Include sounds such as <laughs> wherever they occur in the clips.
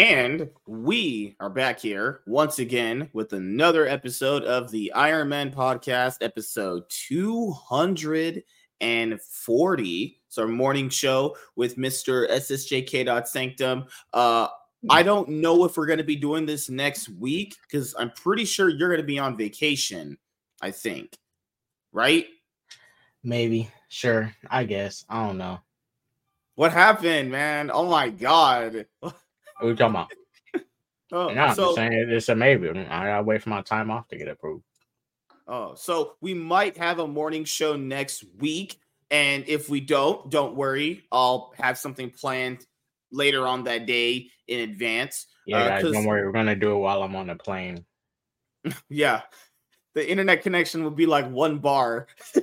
And we are back here once again with another episode of the Iron Man podcast, episode 240. It's our morning show with Mr. SSJK. Sanctum. Uh, I don't know if we're going to be doing this next week because I'm pretty sure you're going to be on vacation. I think, right? Maybe, sure, I guess. I don't know. What happened, man? Oh my god. What are you talking about? <laughs> Oh, no, so, I'm just saying it's a maybe. I gotta wait for my time off to get approved. Oh, so we might have a morning show next week. And if we don't, don't worry. I'll have something planned later on that day in advance. Yeah, uh, guys, don't worry. We're gonna do it while I'm on the plane. <laughs> yeah. The internet connection will be like one bar. uh,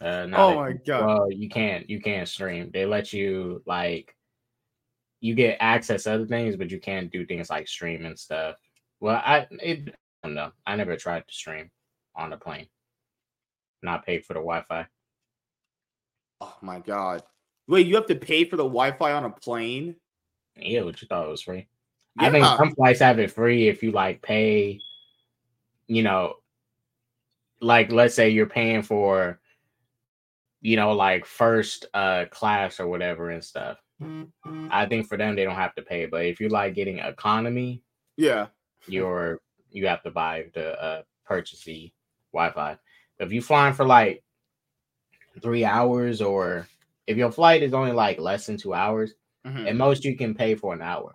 <laughs> oh my god. Well, you can't you can't stream. They let you like you get access to other things, but you can't do things like stream and stuff. Well, I it I don't know. I never tried to stream on the plane. Not pay for the Wi-Fi. Oh my god! Wait, you have to pay for the Wi-Fi on a plane? Yeah, what you thought it was free? Yeah. I think some flights have it free if you like pay. You know, like let's say you're paying for, you know, like first uh class or whatever and stuff. I think for them they don't have to pay, but if you like getting economy, yeah, you're you have to buy the uh, purchase the Wi-Fi. If you flying for like three hours, or if your flight is only like less than two hours, mm-hmm. at most you can pay for an hour.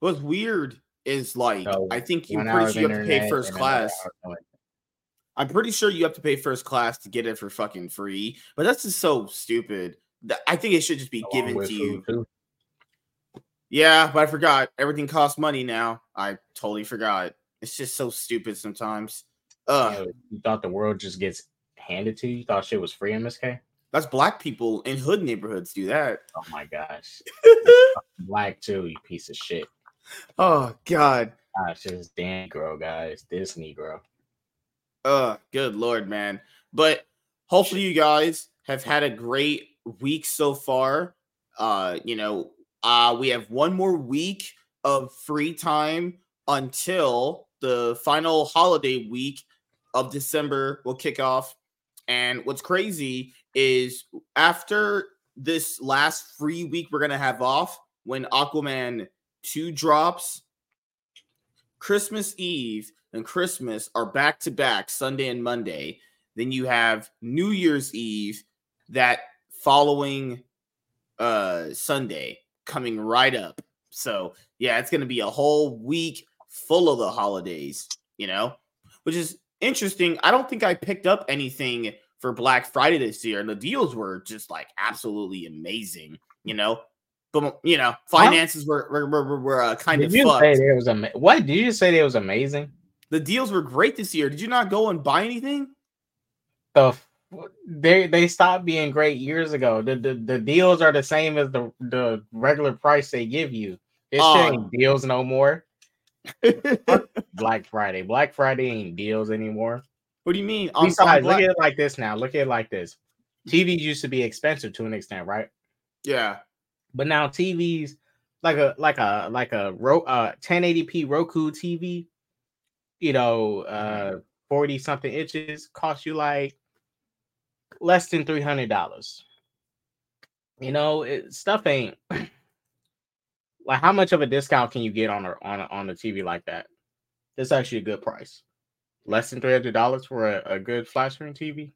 What's weird is like so I think you pretty sure you have to pay first class. I'm pretty sure you have to pay first class to get it for fucking free, but that's just so stupid. I think it should just be given to you. Too. Yeah, but I forgot. Everything costs money now. I totally forgot. It's just so stupid sometimes. Uh, you thought the world just gets handed to you? You thought shit was free, in MSK? That's black people in hood neighborhoods do that. Oh my gosh. <laughs> black too, you piece of shit. Oh god. Gosh, this damn girl, guys. This Negro. Uh, good lord, man. But hopefully you guys have had a great week so far. Uh, you know, uh, we have one more week of free time until the final holiday week of December will kick off. And what's crazy is after this last free week we're gonna have off when Aquaman 2 drops, Christmas Eve and Christmas are back to back Sunday and Monday. Then you have New Year's Eve that following uh Sunday coming right up. So yeah, it's gonna be a whole week full of the holidays, you know, which is interesting. I don't think I picked up anything for Black Friday this year, and the deals were just like absolutely amazing, you know. But you know, finances were were, were, were uh, kind did of. You fucked. say it was am- What did you say? It was amazing. The deals were great this year. Did you not go and buy anything? The they they stopped being great years ago. The, the the deals are the same as the the regular price they give you. It's uh, ain't deals no more. <laughs> Black Friday. Black Friday ain't deals anymore. What do you mean? I'm, Besides, look at it like this now. Look at it like this. TVs used to be expensive to an extent, right? Yeah. But now TVs like a like a like a ro- uh 1080p Roku TV, you know, uh 40 something inches cost you like less than three hundred dollars. You know, it, stuff ain't <clears throat> like how much of a discount can you get on a on a, on a TV like that? That's actually a good price. Less than three hundred dollars for a, a good flat screen TV.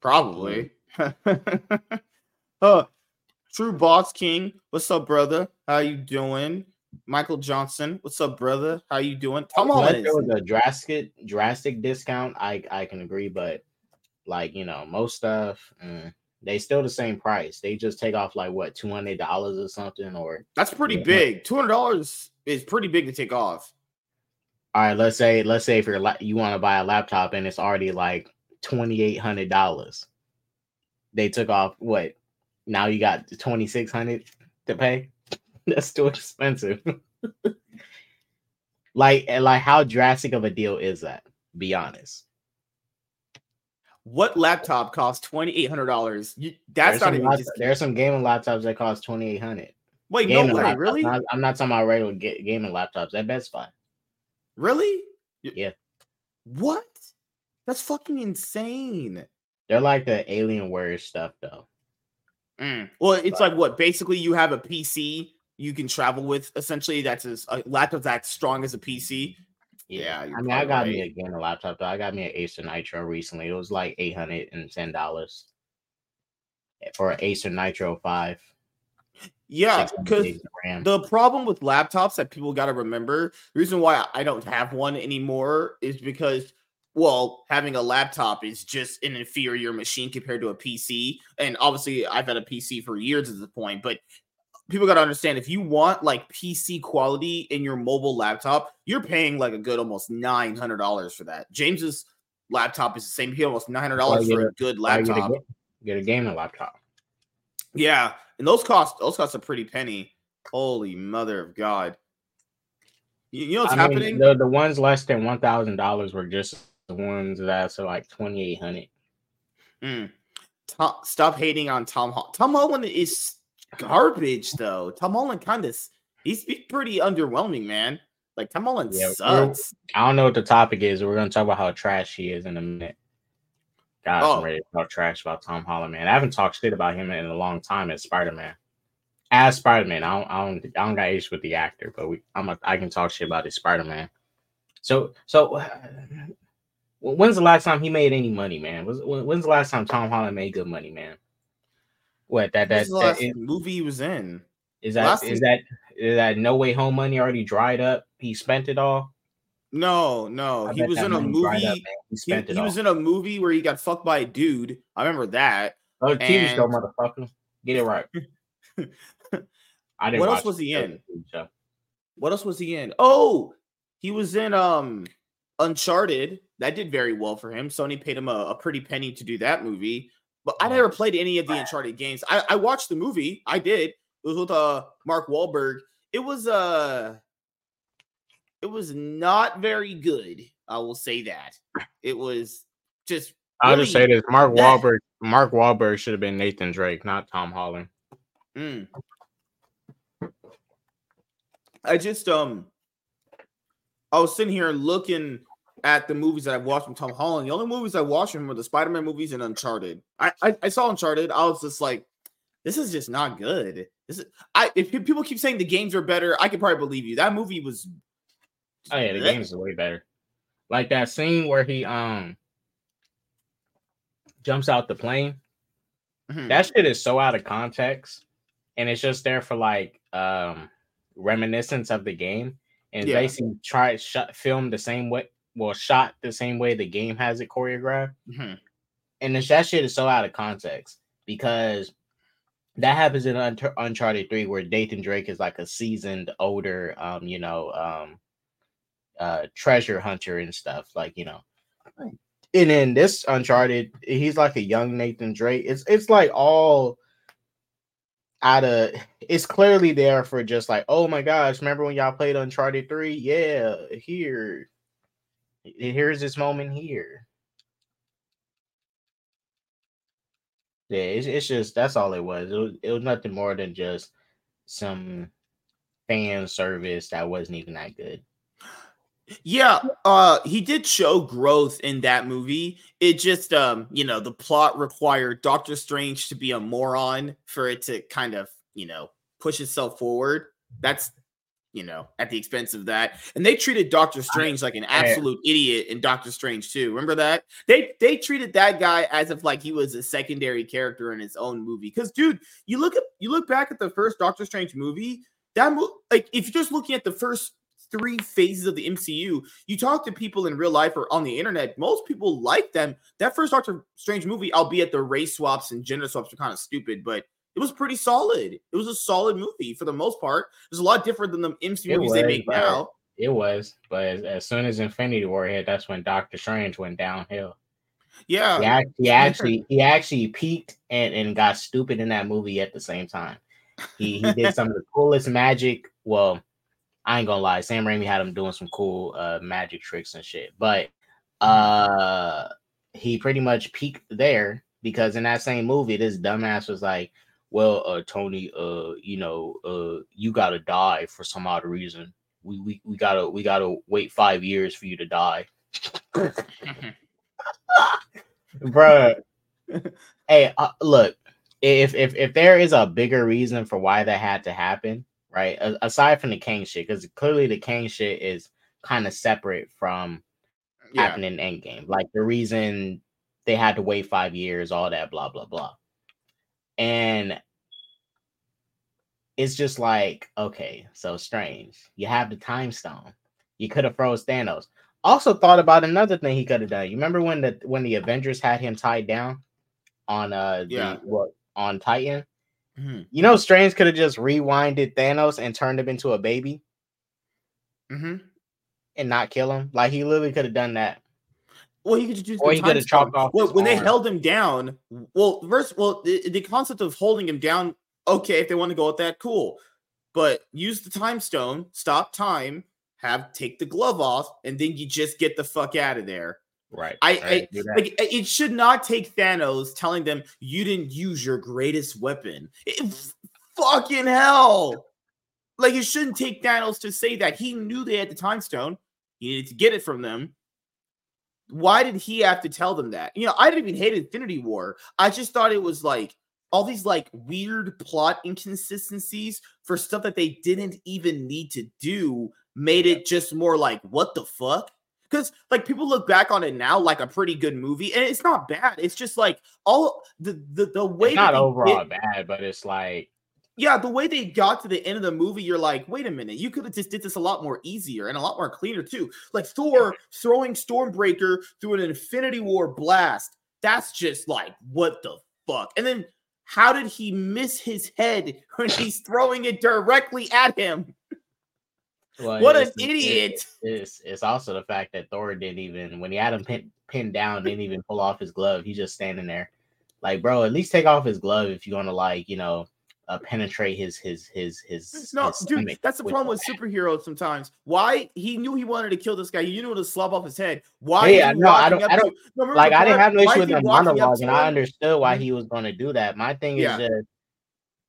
Probably. <laughs> oh, True Boss King, what's up, brother? How you doing? Michael Johnson, what's up, brother? How you doing? Tom Holland. There was a drastic drastic discount. I I can agree, but like you know, most stuff mm, they still the same price. They just take off like what two hundred dollars or something, or that's pretty yeah. big. Two hundred dollars is pretty big to take off. All right, let's say let's say if you're you want to buy a laptop and it's already like twenty eight hundred dollars, they took off what? Now you got twenty six hundred to pay. <laughs> That's too expensive. <laughs> like like how drastic of a deal is that? Be honest. What laptop costs twenty eight hundred dollars? That's there's not even. Laptop, there's some gaming laptops that cost twenty eight hundred. Wait, Gaming no way, laptops. really? Not- I'm not talking about regular ga- gaming laptops. At Best Buy. Really? Yeah. What? That's fucking insane. They're like the Alienware stuff, though. Mm. Well, it's like what? Basically, you have a PC you can travel with. Essentially, that's as, a laptop that's strong as a PC. Yeah, I mean, I got me again a laptop. Though. I got me an Acer Nitro recently. It was like eight hundred and ten dollars eh, for an Acer Nitro Five. Yeah, because gigs of RAM. the problem with laptops that people got to remember, the reason why I don't have one anymore is because, well, having a laptop is just an inferior machine compared to a PC. And obviously, I've had a PC for years at this point, but people got to understand if you want like PC quality in your mobile laptop, you're paying like a good almost $900 for that. James's laptop is the same, he almost $900 for yeah, a good you get a laptop. Get a gaming laptop. Yeah, and those cost those cost a pretty penny. Holy mother of God! You, you know what's I mean, happening? the the ones less than one thousand dollars were just the ones that's like twenty eight hundred. Mm. Tom, stop hating on Tom. Hol- Tom Holland is garbage, though. Tom Holland kind of he's pretty underwhelming, man. Like Tom Holland Yeah, sucks. I don't know what the topic is. We're gonna talk about how trash he is in a minute. Guys, Oh. I'm ready to talk trash about Tom Holland, man. I haven't talked shit about him in a long time as Spider Man. As Spider Man, I don't, I don't, I don't got issues with the actor, but we, I'm, a, I can talk shit about his Spider Man. So, so uh, <sighs> when's the last time he made any money, man? Was when's the last time Tom Holland made good money, man? What that that, that movie he was in? is that last is that is that No Way Home money already dried up? He spent it all. No, no, I he was in a movie. up. He he he was in a movie where he got fucked by a dude. I remember that. Oh, TV show, motherfucker. Get it right. <laughs> I didn't What else was he in? show. What else was he in? Oh, he was in um Uncharted. That did very well for him. Sony paid him a, a pretty penny to do that movie. But I never played any of the Uncharted games. I, I watched the movie. I did. It was with uh Mark Wahlberg. It was uh it was not very good. I will say that. It was just I'll just say this: Mark <laughs> that- Wahlberg. Mark Wahlberg should have been Nathan Drake, not Tom Holland. Mm. I just um I was sitting here looking at the movies that I've watched from Tom Holland. The only movies I watched from him were the Spider-Man movies and Uncharted. I, I I saw Uncharted. I was just like, this is just not good. This is I if people keep saying the games are better, I could probably believe you. That movie was Oh yeah, the games are way better. Like that scene where he um jumps out the plane. Mhm. That shit is so out of context, and it's just there for like um reminiscence of the game, and Yeah. basically try shot film the same way, well, shot the same way the game has it choreographed. Mhm. and this, that shit is so out of context because that happens in Unch- Uncharted 3 where Nathan Drake is like a seasoned older um you know um uh treasure hunter and stuff like you know. And in this Uncharted he's like a young Nathan Drake. It's it's like all out of it's clearly there for just like oh my gosh remember when y'all played Uncharted 3 yeah here here's this moment here Yeah, it's, it's just that's all it was. It was it was nothing more than just some fan service that wasn't even that good. Yeah, uh he did show growth in that movie. It just um, you know, the plot required Doctor Strange to be a moron for it to kind of, you know, push itself forward. That's you know, at the expense of that. And they treated Doctor Strange like an absolute idiot in Doctor Strange too. Remember that? They they treated that guy as if like he was a secondary character in his own movie. Cuz dude, you look at you look back at the first Doctor Strange movie, that mo- like if you're just looking at the first three phases of the MCU, you talk to people in real life or on the internet, most people like them. That first Doctor Strange movie, albeit the race swaps and gender swaps are kind of stupid, but it was pretty solid. It was a solid movie for the most part. It's a lot different than the MCU It movies they make now. It was, but as, as soon as Infinity War hit, that's when Doctor Strange went downhill. Yeah. He, act- he actually he actually peaked and, and got stupid in that movie at the same time. He he did <laughs> some of the coolest magic. Well, I ain't gonna lie, Sam Raimi had him doing some cool uh magic tricks and shit, but uh he pretty much peaked there because in that same movie, this dumbass was like, well, uh, Tony, uh, you know, uh, you gotta die for some odd reason. We we we gotta we gotta wait five years for you to die, <laughs> bruh. <laughs> hey, uh, look, if if if there is a bigger reason for why that had to happen, right? A- aside from the Kang shit, because clearly the Kang shit is kind of separate from yeah. happening in Endgame. Like the reason they had to wait five years, all that, blah blah blah. And it's just like, okay, so strange. You have the time stone. You could have froze Thanos. Also thought about another thing he could have done. You remember when the when the Avengers had him tied down on uh the Yeah. what on Titan? Mhm. You know, Strange could have just rewinded Thanos and turned him into a baby Mm-hmm. and not kill him. Like he literally could have done that. Well, he could just Or time could've chopped off Well, when they held him down. Well, first, well, the, the concept of holding him down. Okay, if they want to go with that, cool. But use the time stone, stop time, have take the glove off, and then you just get the fuck out of there. Right. I- right, I- Like it it should not take Thanos telling them you didn't use your greatest weapon. It- fucking hell. Like it shouldn't take Thanos to say that. He knew they had the time stone. He needed to get it from them. Why did he have to tell them that? You know, I didn't even hate Infinity War. I just thought it was like all these like weird plot inconsistencies for stuff that they didn't even need to do made it just more like what the fuck because like people look back on it now like a pretty good movie and it's not bad it's just like all the the, the way it's not overall did- bad, but it's like yeah the way they got to the end of the movie you're like wait a minute you could have just did this a lot more easier and a lot more cleaner too. Like thor throwing stormbreaker through an infinity war blast that's just like what the fuck? And then how did he miss his head <laughs> when he's throwing it directly at him? Well, what an it's- it- idiot. It's it's also the fact that Thor didn't even when he had him pin, pinned down, didn't even pull off his glove. He's just standing there, like, bro, at least take off his glove if you want to, like, you know, uh, penetrate his his his his. No, his dude, that's the problem with superheroes sometimes. Why he knew he wanted to kill this guy, he knew to slap off his head. Why? Yeah, no, I don't- I don't- No, like I didn't have no issue with the monologue, and I understood why Mhm. he was going to do that. My thing is Yeah. just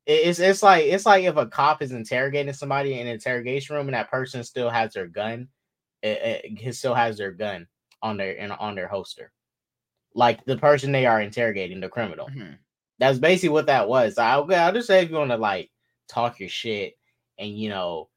it's it's like it's like if a cop is interrogating somebody in an interrogation room and that person still has their gun, it, it, he still has their gun on their in, on their holster, like the person they are interrogating, the criminal. Mhm. That's basically what that was. I, I'll just say if you want to like talk your shit and you know,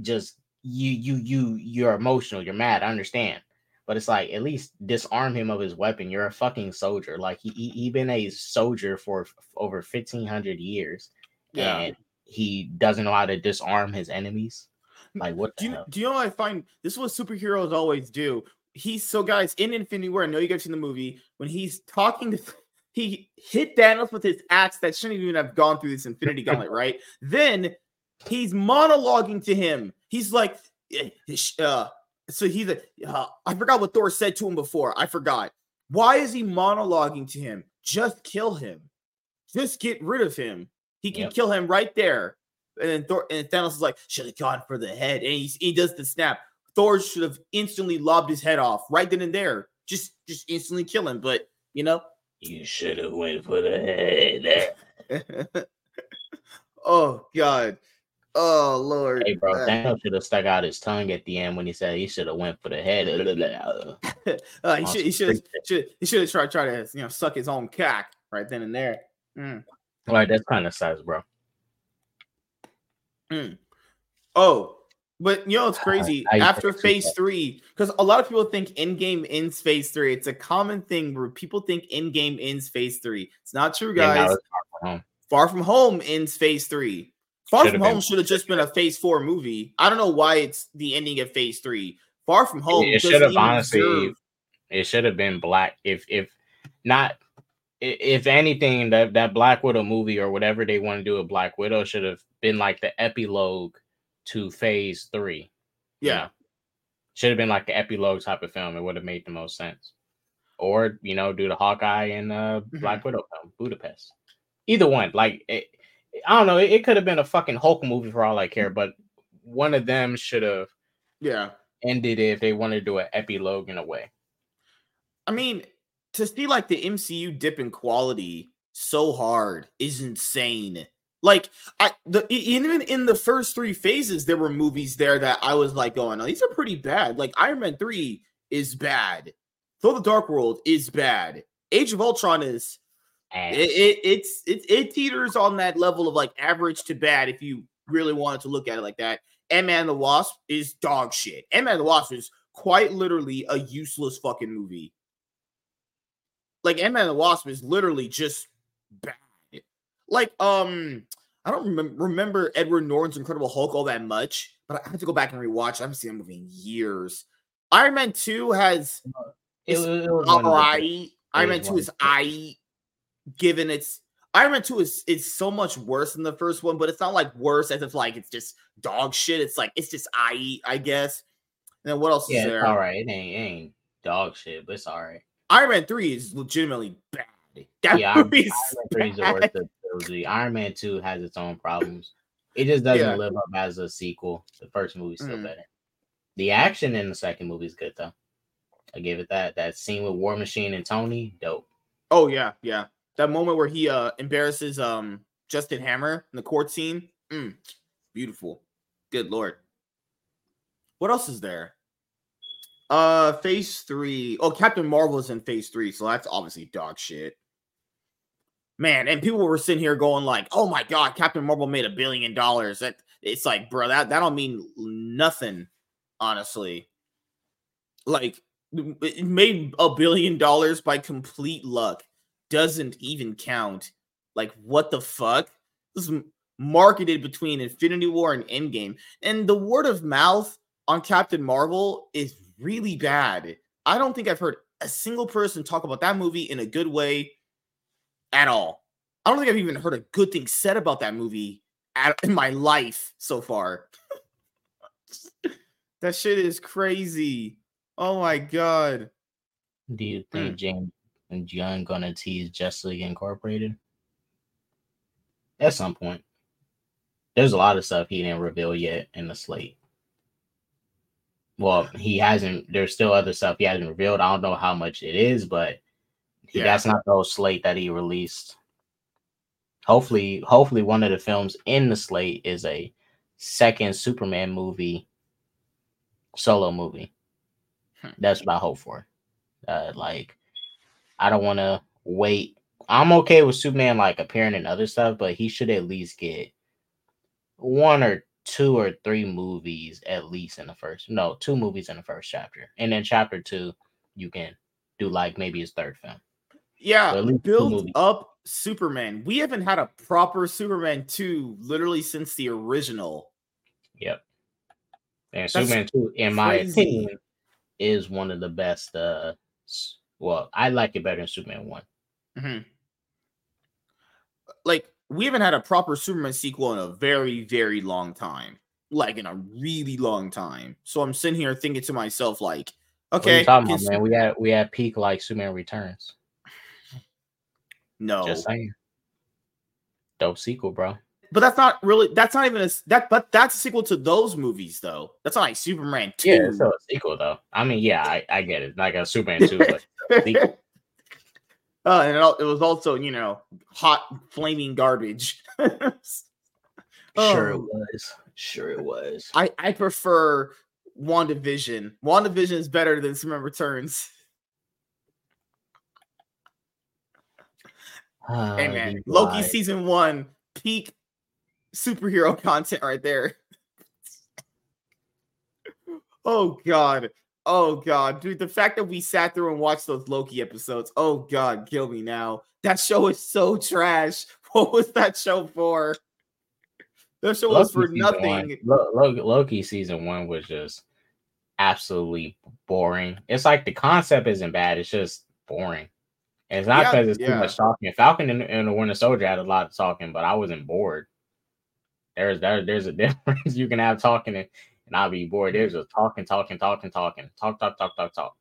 just you you you you're emotional, you're mad. I understand, but it's like at least disarm him of his weapon. You're a fucking soldier. Like he he, he been a soldier for f- over fifteen hundred years, Yeah. and he doesn't know how to disarm his enemies. Like what Do you, hell? do you know I find? This is what superheroes always do. He's so guys in Infinity War. I know you guys seen the movie when he's talking to. <laughs> He hit Thanos with his axe that shouldn't even have gone through this Infinity Gauntlet, <laughs> right? Then he's monologuing to him. He's like, eh, uh, so he's a, uh, I forgot what Thor said to him before. I forgot. Why is he monologuing to him? Just kill him. Just get rid of him. He can Yep. kill him right there. And then Thor and Thanos is like, should have gone for the head. And he, he does the snap. Thor should have instantly lobbed his head off right then and there. Just just instantly kill him. But you know. You should have went for the head. <laughs> oh God. Oh Lord. Hey, bro, Uh, Thanos should have stuck out his tongue at the end when he said he should have went for the head. <laughs> uh, he should he should should he should have tried try to you know suck his own cock right then and there. Mm. Like that's kind of size, bro. Oh, but you know it's crazy. I- I After with phase that. three, because a lot of people think Endgame ends phase three. It's a common thing where people think Endgame ends phase three. It's not true, guys. far from home. Far From Home ends phase three. Far Should've From Home should have just been a phase four movie. I don't know why it's the ending of phase three. Far From Home it should have honestly deserve- it should have been black if if not if anything that that black widow movie or whatever they want to do with black widow should have been like the epilogue to phase three you Yeah. know? should have been like the epilogue type of film it would have made the most sense or you know do the hawkeye and uh Mm-hmm. black widow film budapest either one like it, i don't know it, it could have been a fucking hulk movie for all i care but one of them should have Yeah. ended if they wanted to do an epilogue in a way I mean, to see like the MCU dip in quality so hard is insane. Like I the even in the first three phases, there were movies there that I was like going, oh, these are pretty bad. Like Iron Man 3 is bad. Thor the Dark World is bad. Age of Ultron is eh. it, it, it's it, it teeters on that level of like average to bad if you really wanted to look at it like that. Ant Man the Wasp is dog shit. Ant Man the Wasp is quite literally a useless fucking movie. Like Ant Man the Wasp is literally just bad. Like um, I don't remember remember Edward Norton's Incredible Hulk all that much, but I have to go back and rewatch. I haven't seen that movie in years. Iron Man Two has It was- it was all one of the- right. Iron Man Two is I, given its Iron Man Two is is so much worse than the first one, but it's not like worse as if like it's just dog shit. It's like it's just I, I guess. And then what else Yeah, is there? all right. It ain't, it ain't dog shit, but it's all right. Iron Man Three is legitimately bad. That Yeah, Iron, movie is Iron Man 3 is the worst trilogy. Iron Man 2 has its own problems. It just doesn't Yeah. live up as a sequel. The first movie's still Mm. better. The action in the second movie is good though. I give it that. That scene with War Machine and Tony, dope. Oh yeah, yeah. That moment where he uh embarrasses um Justin Hammer in the court scene. Mm, beautiful. Good lord. What else is there? Uh phase three. Oh, Captain Marvel is in phase three, so that's obviously dog shit. Man, and people were sitting here going like, "Oh my god, Captain Marvel made a billion dollars." That it's like, bro, that that don't mean nothing, honestly. Like, it made a billion dollars by complete luck doesn't even count. Like, what the fuck? This is marketed between Infinity War and Endgame, and the word of mouth on Captain Marvel is really bad. I don't think I've heard a single person talk about that movie in a good way at all. I don't think I've even heard a good thing said about that movie at, in my life so far. <laughs> that shit is crazy. Oh my god. Do you Hmm. think James and Young gonna tease Justice League Incorporated? At some point. There's a lot of stuff he didn't reveal yet in the slate. Well, he hasn't. There's still other stuff he hasn't revealed. I don't know how much it is, but Yeah. that's not the whole slate that he released. Hopefully, hopefully one of the films in the slate is a second Superman movie, solo movie. Hmm. That's what I hope for. Uh, like, I don't want to wait. I'm okay with Superman like appearing in other stuff, but he should at least get one or two or three movies at least in the first. No, two movies in the first chapter, and then chapter two, you can do like maybe his third film. Yeah, So at least two build up Superman. We haven't had a proper Superman 2 literally since the original. Yep. And That's Superman 2, in my opinion, is one of the best. Uh, well, I like it better than Superman 1. Mhm. Like, we haven't had a proper Superman sequel in a very, very long time. Like, in a really long time. So I'm sitting here thinking to myself, like, What are okay, you talking about, man? We had we had peak like Superman Returns. No. Just saying. Dope sequel, bro. But that's not really, that's not even a, s- that, but that's a sequel to those movies, though. That's not like Superman 2. Yeah, it's still a sequel though. I mean, yeah, I, I get it. Like a Superman 2, but sequel. <laughs> Uh, and it, it was also, you know, hot flaming garbage. <laughs> sure it Oh. was. Sure it was. I I prefer WandaVision. WandaVision is better than Superman Returns. <laughs> Oh, hey man, Loki lied. season one, peak superhero <laughs> content right there. oh god. Oh god, dude, the fact that we sat through and watched those Loki episodes. Oh god, kill me now. That show is so trash. <laughs> What was that show for? That show was for Loki nothing. Lo- Lo- Loki season one was just absolutely boring. It's like the concept isn't bad, it's just boring. And it's not Yeah, because it's too much talking. Falcon and, and the Winter Soldier had a lot of talking, but I wasn't bored. There's there, there's a <laughs> difference. you can have talking and, and I'll be bored. There's just talking, talking, talking, talking, talk, talk, talk, talk, talk.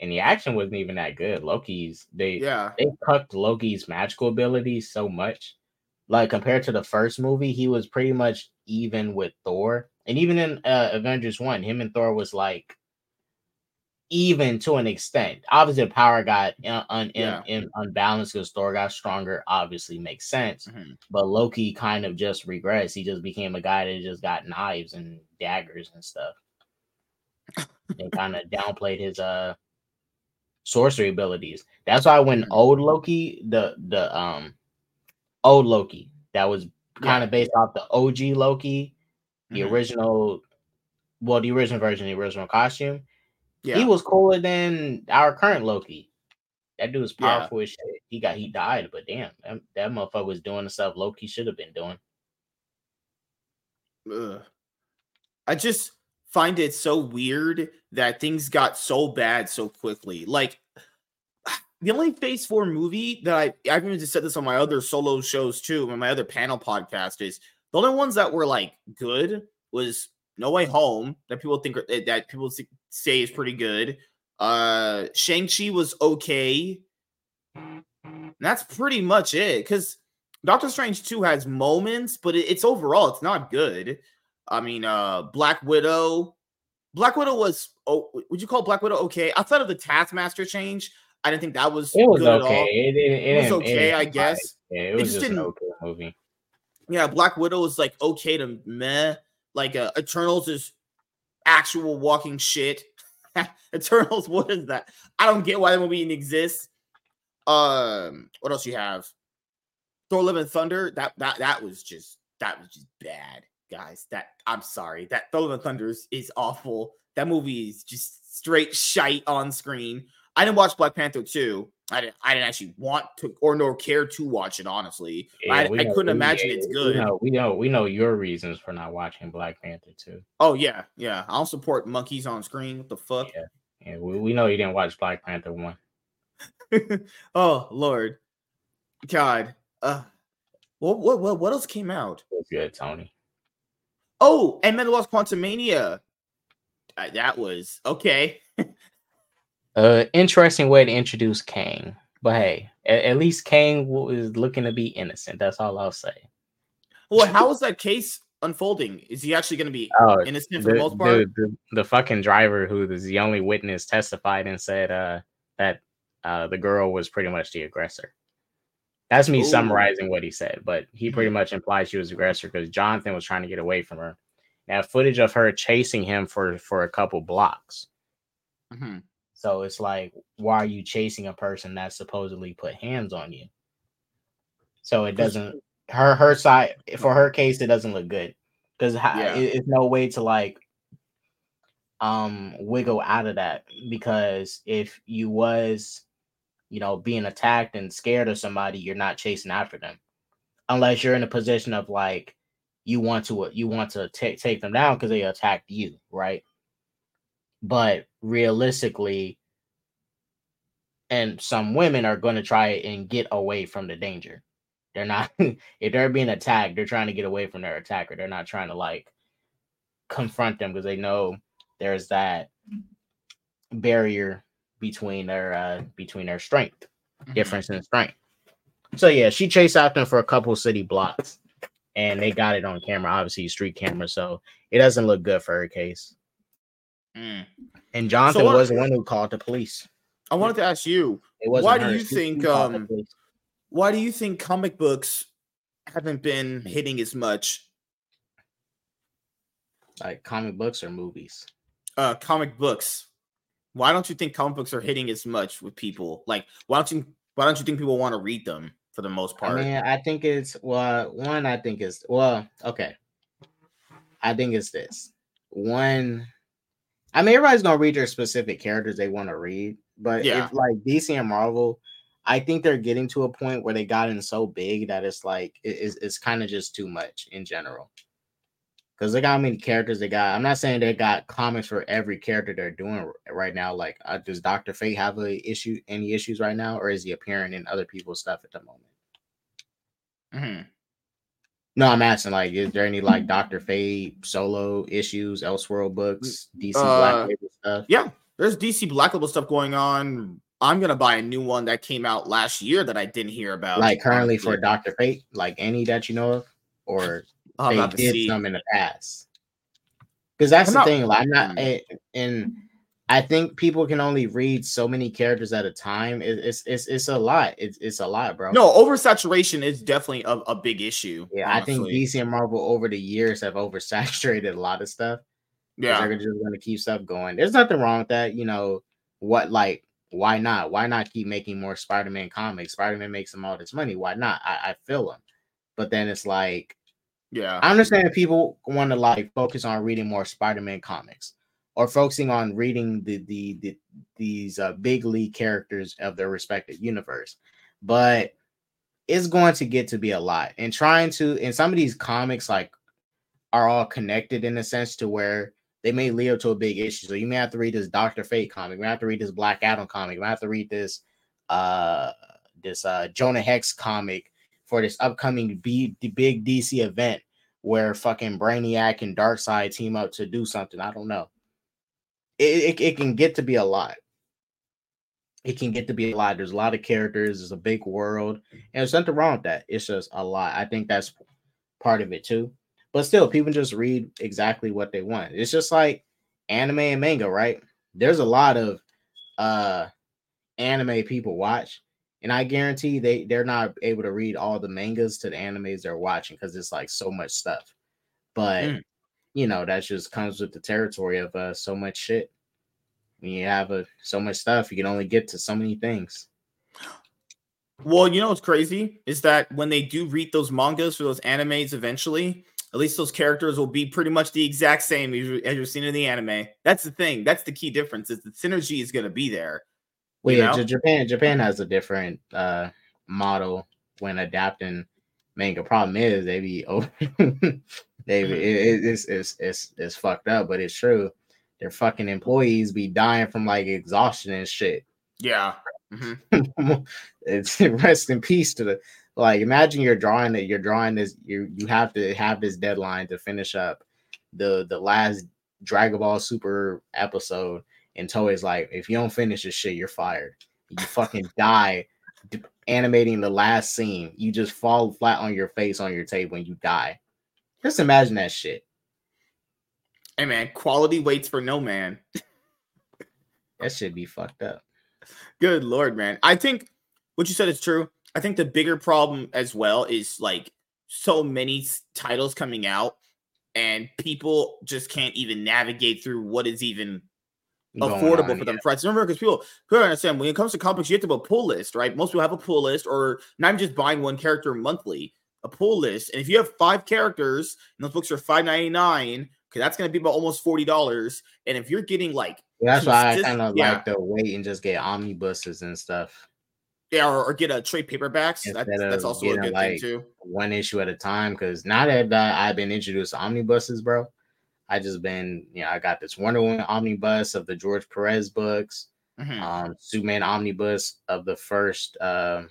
And the action wasn't even that good. Loki's they Yeah. they cucked Loki's magical abilities so much. Like compared to the first movie, he was pretty much even with Thor. And even in uh, Avengers 1, him and Thor was like even to an extent. Obviously, the power got un, un, Yeah. in, unbalanced because Thor got stronger. Obviously, makes sense. Mhm. But Loki kind of just regressed. He just became a guy that just got knives and daggers and stuff, and kind of <laughs> downplayed his uh sorcery abilities. That's why when Mhm. old Loki, the the um old Loki, that was kind Yeah. of based off the OG Loki, the Mhm. original, well, the original version, the original costume. Yeah. He was cooler than our current Loki. That dude was Yeah. powerful as shit. He got he died, but damn, that, that motherfucker was doing the stuff Loki should have been doing. Ugh. I just find it so weird that things got so bad so quickly. Like <sighs> the only Phase Four movie that I I've even just said this on my other solo shows too, on my other panel podcast is the only ones that were like good was No Way Home that people think that people say is pretty good. Uh, Shang Chi was okay. And that's pretty much it. Because Doctor Strange 2 has moments, but it- it's overall it's not good. I mean, uh Black Widow. Black Widow was oh would you call Black Widow okay? Outside of the Taskmaster change, I didn't think that was It was good at okay. all. It, it, it, was okay, I guess. Yeah, it was just just an okay movie. Yeah, Black Widow was like okay to meh. Like uh, Eternals is actual walking shit. <laughs> Eternals, <laughs> what is that? I don't get why that movie even exists. Um, what else you have? Thor: Love and Thunder. That that that was just that was just bad, guys. That I'm sorry. That Thor: Love and Thunder is, is awful. That movie is just straight shite on screen. I didn't watch Black Panther 2. I didn't I didn't actually want to or nor care to watch it, honestly. Yeah, I, we I know- couldn't we- imagine yeah, it's We good. know, we know, we know your reasons for not watching Black Panther 2. Oh yeah, yeah. I'll support monkeys on screen. What the fuck? Yeah. Yeah, we, we know you didn't watch Black Panther one. <laughs> oh Lord, God. Uh, what what what what else came out? It was good, Tony. Oh, and Men Lost Quantumania. Uh, that was okay. <laughs> Uh, interesting way to introduce Kang, but hey, at, at least Kang is looking to be innocent. That's all I'll say. Well, how is that case unfolding? Is he actually going to be Oh, innocent for the, the, most part? the, the, the fucking driver who is the only witness testified and said uh that uh the girl was pretty much the aggressor. That's me Ooh. summarizing what he said, but he pretty much implied she was aggressor because Jonathan was trying to get away from her. Now footage of her chasing him for for a couple blocks. Mhm. So it's like, why are you chasing a person that supposedly put hands on you? So it doesn't her her side for her case it doesn't look good. Because Yeah. it's no way to like um wiggle out of that. Because if you was you know being attacked and scared of somebody you're not chasing after them. Unless you're in a position of like you want to you want to take take them down because they attacked you right but realistically and some women are going to try and get away from the danger. They're not <laughs> if they're being attacked they're trying to get away from their attacker. They're not trying to like confront them because they know there's that barrier between their uh between their strength Mhm. difference in strength. So yeah she chased after them for a couple city blocks and they got it on camera obviously street camera so it doesn't look good for her case Mm. and jonathan what- was the one who called the police I wanted to ask you, Why do you think, um, why do you think comic books haven't been hitting as much? like comic books or movies Uh, comic books. Why don't you think comic books are hitting as much with people? Like, why don't you? Why don't you think people want to read them for the most part? I mean, I think it's well, one, I think it's well, okay. I think it's this. One, I mean, everybody's gonna read their specific characters they want to read, but Yeah. if like DC and Marvel, I think they're getting to a point where they gotten so big that it's like it- it's, it's kind of just too much in general. Because they got how many characters they got. I'm not saying they got comics for every character they're doing right now. Like, uh, does Doctor Fate have a issue, any issues right now, or is he appearing in other people's stuff at the moment? Mhm. No, I'm asking like, is there any like Doctor Fate solo issues, Elseworld books, DC Uh, Black Label stuff? Yeah, there's DC Black Label stuff going on. I'm gonna buy a new one that came out last year that I didn't hear about. Like currently for. Doctor Fate, like any that you know of, or they did see. some in the past. Because that's I'm the not- thing. Like I'm not Mm. eh, and I think people can only read so many characters at a time. It, it's it's it's a lot. It's it's a lot, bro. No, oversaturation is definitely a, a big issue. Yeah, honestly. I think DC and Marvel over the years have oversaturated a lot of stuff. Yeah, they're just going to keep stuff going. There's nothing wrong with that. You know what? Like, why not? Why not keep making more Spider-Man comics? Spider-Man makes them all this money. Why not? I, I feel them, but then it's like, yeah, I understand people want to like focus on reading more Spider-Man comics or focusing on reading the the, the these uh, big league characters of their respective universe, but it's going to get to be a lot. And trying to, and some of these comics like are all connected in a sense to where they may lead up to a big issue. So you may have to read this Doctor Fate comic, you may have to read this Black Adam comic, you may have to read this uh this uh Jonah Hex comic for this upcoming B the big DC event where fucking Brainiac and Darkseid team up to do something. I don't know it, it, it can get to be a lot. It can get to be a lot. There's a lot of characters. There's a big world, and there's nothing wrong with that. It's just a lot. I think that's part of it too. But still, people just read exactly what they want. It's just like anime and manga, right? There's a lot of uh anime people watch, and I guarantee they they're not able to read all the mangas to the animes they're watching because it's like so much stuff. But mm you know that just comes with the territory of uh, so much shit. When you have uh, so much stuff, you can only get to so many things. Well, you know what's crazy is that when they do read those mangas or those animes eventually, at least those characters will be pretty much the exact same as, you're seeing in the anime. That's the thing. That's the key difference. Is the synergy is going to be there. Well, yeah, Japan Japan has a different uh model when adapting manga. Problem is they be over <laughs> David, it, it's, it's it's it's fucked up, but it's true. Their fucking employees be dying from like exhaustion and shit. Yeah. Mm-hmm. <laughs> it's rest in peace to the like. Imagine you're drawing that you're drawing this. You you have to have this deadline to finish up the the last Dragon Ball Super episode, and Toei's like, if you don't finish this shit, you're fired. You fucking <laughs> die animating the last scene. You just fall flat on your face on your table and you die. Just imagine that shit. Hey man, quality waits for no man. <laughs> that should be fucked up. Good lord, man. I think what you said is true. I think the bigger problem as well is like so many titles coming out and people just can't even navigate through what is even affordable on, for them. Yeah. Remember, because people people understand when it comes to comics, you have to have a pull list, right? Most people have a pull list, or not just buying one character monthly a pull list. And if you have five characters and those books are five ninety nine, okay, that's going to be about almost forty dollars. And if you're getting like, that's why I kind of yeah. like to wait and just get omnibuses and stuff. Yeah, or, or get a trade paperbacks. That's, that's, also a good like thing too. One issue at a time, because now that uh, I've been introduced to omnibuses, bro, I just been, you know, I got this Wonder Woman omnibus of the George Perez books, mm-hmm. um, Superman omnibus of the first. Uh,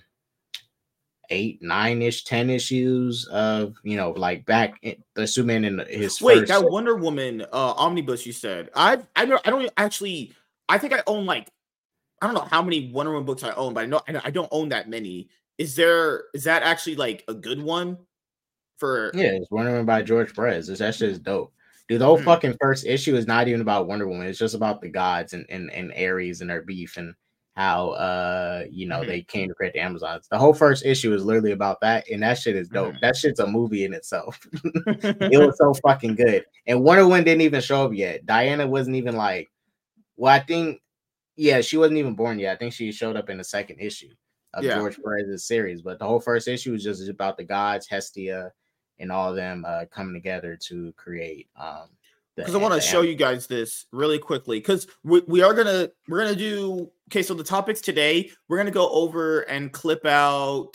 eight, nine ish, ten issues of you know, like back the Superman in his wait first... that Wonder Woman uh omnibus you said. I I don't I don't actually I think I own like I don't know how many Wonder Woman books I own, but I know I don't own that many. Is there is that actually like a good one for yeah, it's Wonder Woman by George Perez. It's that shit is dope. Dude, the whole mm-hmm. fucking first issue is not even about Wonder Woman. It's just about the gods and, and, and Ares and their beef and how uh you know mm-hmm. they came to create the Amazons. The whole first issue is literally about that, and that shit is dope. Mm-hmm. That shit's a movie in itself. <laughs> it was <laughs> so fucking good. And Wonder Woman didn't even show up yet. Diana wasn't even like, well, I think, yeah, she wasn't even born yet. I think she showed up in the second issue of yeah. George Perez's series. But the whole first issue was just about the gods, Hestia, and all of them uh, coming together to create um because I want to show you guys this really quickly because we, we are gonna we're gonna do okay. So the topics today we're gonna go over and clip out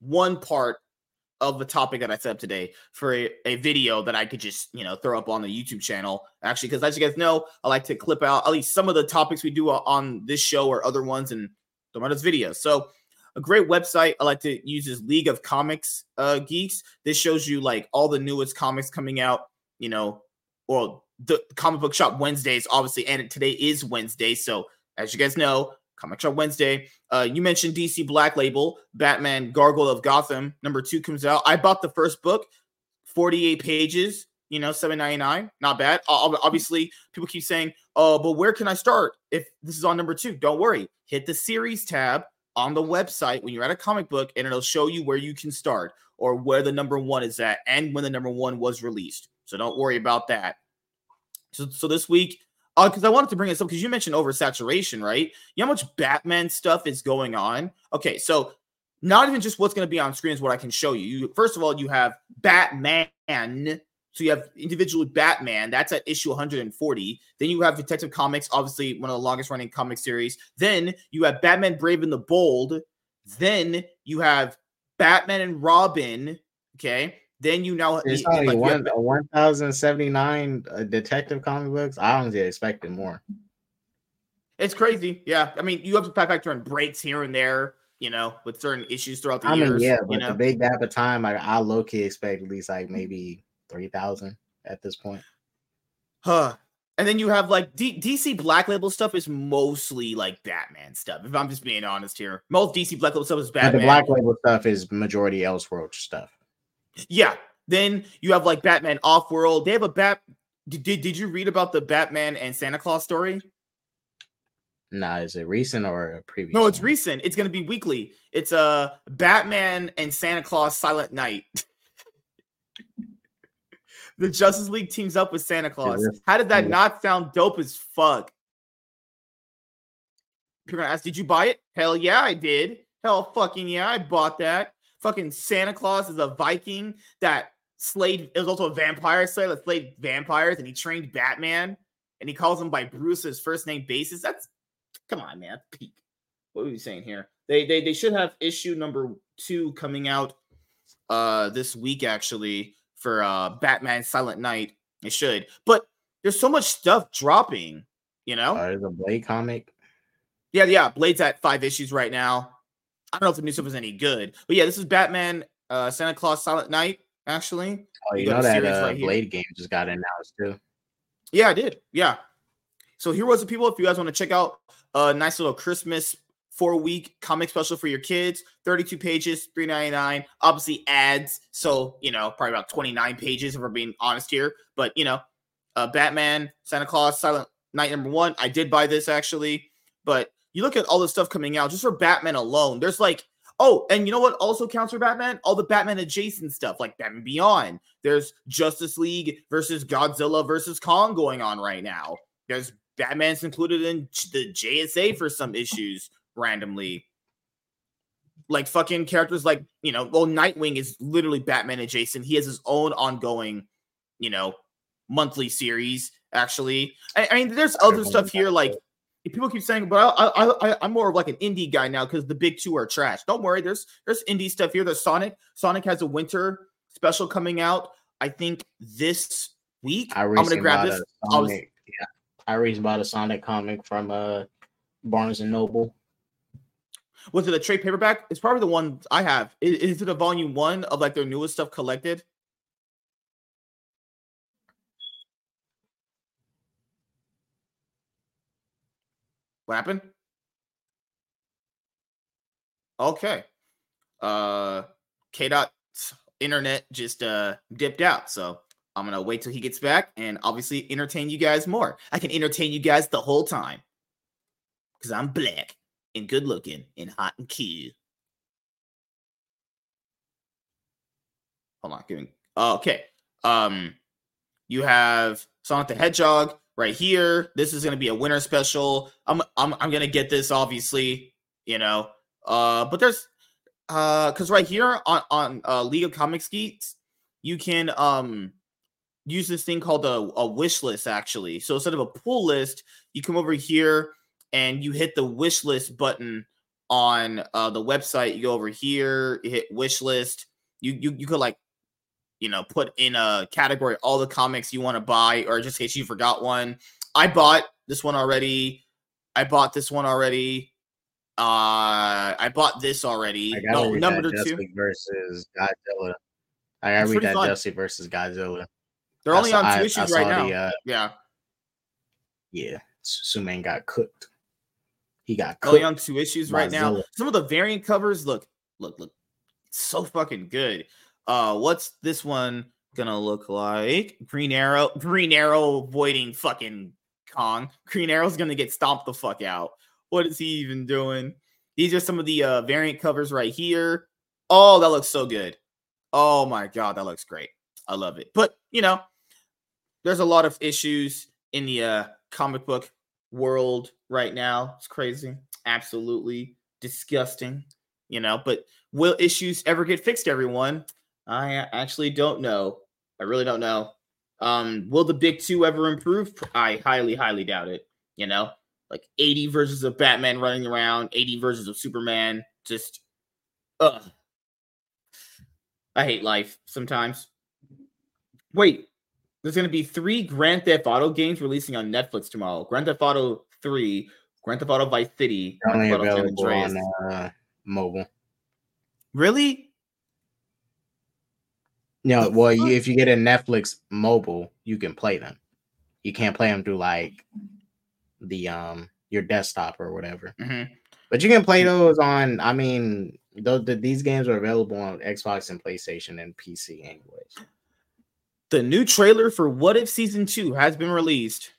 one part of the topic that I set up today for a, a video that I could just you know throw up on the YouTube channel. Actually, because as you guys know, I like to clip out at least some of the topics we do on this show or other ones and throw out as videos. So a great website I like to use is League of Comics uh, Geeks. This shows you like all the newest comics coming out. You know, well, the comic book shop Wednesdays, obviously, and today is Wednesday. So, as you guys know, comic shop Wednesday. Uh, you mentioned DC Black Label, Batman Gargoyle of Gotham, number two comes out. I bought the first book, 48 pages. you know, seven ninety nine, not bad. Obviously, people keep saying, "Oh, but where can I start if this is on number two? Don't worry, hit the series tab on the website when you're at a comic book, and it'll show you where you can start or where the number one is at and when the number one was released. So don't worry about that. So, so this week, because uh, I wanted to bring this up because you mentioned oversaturation, right? You know how much Batman stuff is going on? Okay, so not even just what's going to be on screen is what I can show you. you. First of all, you have Batman. So you have individually Batman. That's at issue 140. Then you have Detective Comics, obviously one of the longest running comic series. Then you have Batman Brave and the Bold. Then you have Batman and Robin. Okay. Then you now it's only like one one thousand seventy nine uh, detective comic books. I honestly expected more. It's crazy, yeah. I mean, you have to pack factor in breaks here and there, you know, with certain issues throughout the I years. Mean, yeah, but the big gap of time, I, I low key expect at least like maybe three thousand at this point. Huh. And then you have like D- DC Black Label stuff is mostly like Batman stuff. If I'm just being honest here, most DC Black Label stuff is Batman. But the Black Label stuff is majority Elseworld stuff. Yeah. Then you have like Batman Off World. They have a Bat. Did, did, did you read about the Batman and Santa Claus story? Nah, is it recent or a previous? No, it's one? recent. It's gonna be weekly. It's a uh, Batman and Santa Claus Silent Night. <laughs> the Justice League teams up with Santa Claus. How did that not sound dope as fuck? You're gonna ask, did you buy it? Hell yeah, I did. Hell fucking yeah, I bought that. Fucking Santa Claus is a Viking that slayed. It was also a vampire slayer that slayed vampires, and he trained Batman, and he calls him by Bruce his first name basis. That's come on, man. Peak. What are we saying here? They they they should have issue number two coming out uh this week actually for uh Batman Silent Night. It should, but there's so much stuff dropping. You know, uh, there's a Blade comic. Yeah, yeah. Blade's at five issues right now. I don't know if the new stuff is any good, but yeah, this is Batman, uh, Santa Claus Silent Night. Actually, oh, you, you know that uh, right Blade game just got announced too. Yeah, I did. Yeah. So here was the people. If you guys want to check out a nice little Christmas four week comic special for your kids, 32 pages, 3.99. Obviously ads, so you know probably about 29 pages if we're being honest here. But you know, uh, Batman, Santa Claus, Silent Night number one. I did buy this actually, but you look at all the stuff coming out just for Batman alone. There's like, oh, and you know what also counts for Batman? All the Batman adjacent stuff, like Batman Beyond. There's Justice League versus Godzilla versus Kong going on right now. There's Batman's included in the JSA for some issues randomly. Like fucking characters like, you know, well, Nightwing is literally Batman adjacent. He has his own ongoing, you know, monthly series, actually. I, I mean, there's other stuff here like people keep saying, but I, I, I, I'm more of like an indie guy now because the big two are trash. Don't worry, there's there's indie stuff here. There's Sonic. Sonic has a winter special coming out. I think this week. I am gonna grab this. Sonic, I was, yeah, I recently bought a Sonic comic from uh Barnes and Noble. Was it a trade paperback? It's probably the one I have. Is, is it a volume one of like their newest stuff collected? What happened? Okay. Uh K dot's internet just uh dipped out. So I'm gonna wait till he gets back and obviously entertain you guys more. I can entertain you guys the whole time. Cause I'm black and good looking and hot and cute. Hold on, giving okay. Um you have Sonic the Hedgehog, right here. This is going to be a winter special. I'm I'm I'm going to get this obviously, you know. Uh but there's uh cuz right here on on uh League of Comics Geeks, you can um use this thing called a, a wish list actually. So instead of a pull list, you come over here and you hit the wish list button on uh the website. You go over here, you hit wish list. You you you could like you know, put in a category all the comics you want to buy, or just in case you forgot one. I bought this one already. I bought this one already. Uh, I bought this already. no, number two versus Godzilla. I gotta read that fun. Versus Godzilla. They're only on two I, issues I right now. The, uh, yeah, yeah. Suman got cooked. He got cooked. Only on two issues right now. Some of the variant covers look, look, look, so fucking good. Uh, what's this one gonna look like Green Arrow. <laughs> Green Arrow avoiding fucking Kong. Green Arrow's gonna get stomped the fuck out. What is he even doing? These are some of the uh, variant covers right here. Oh, that looks so good. Oh my god, that looks great. I love it. But you know, there's a lot of issues in the uh, comic book world right now. It's crazy. Absolutely disgusting. You know, but will issues ever get fixed, everyone? I actually don't know. I really don't know. Um, will the big two ever improve? I highly, highly doubt it. You know, like 80 versions of Batman running around, 80 versions of Superman. Just, ugh. I hate life sometimes. Wait, there's going to be three Grand Theft Auto games releasing on Netflix tomorrow. Grand Theft Auto 3, Grand Theft Auto Vice City, Only Grand Theft Auto San available on uh, mobile. Really? No, well, you, if you get a Netflix mobile, you can play them. You can't play them through like the um your desktop or whatever. Mhm. But you can play those on. I mean, those the, these games are available on Xbox and PlayStation and PC, anyways. The new trailer for What If Season 2 has been released.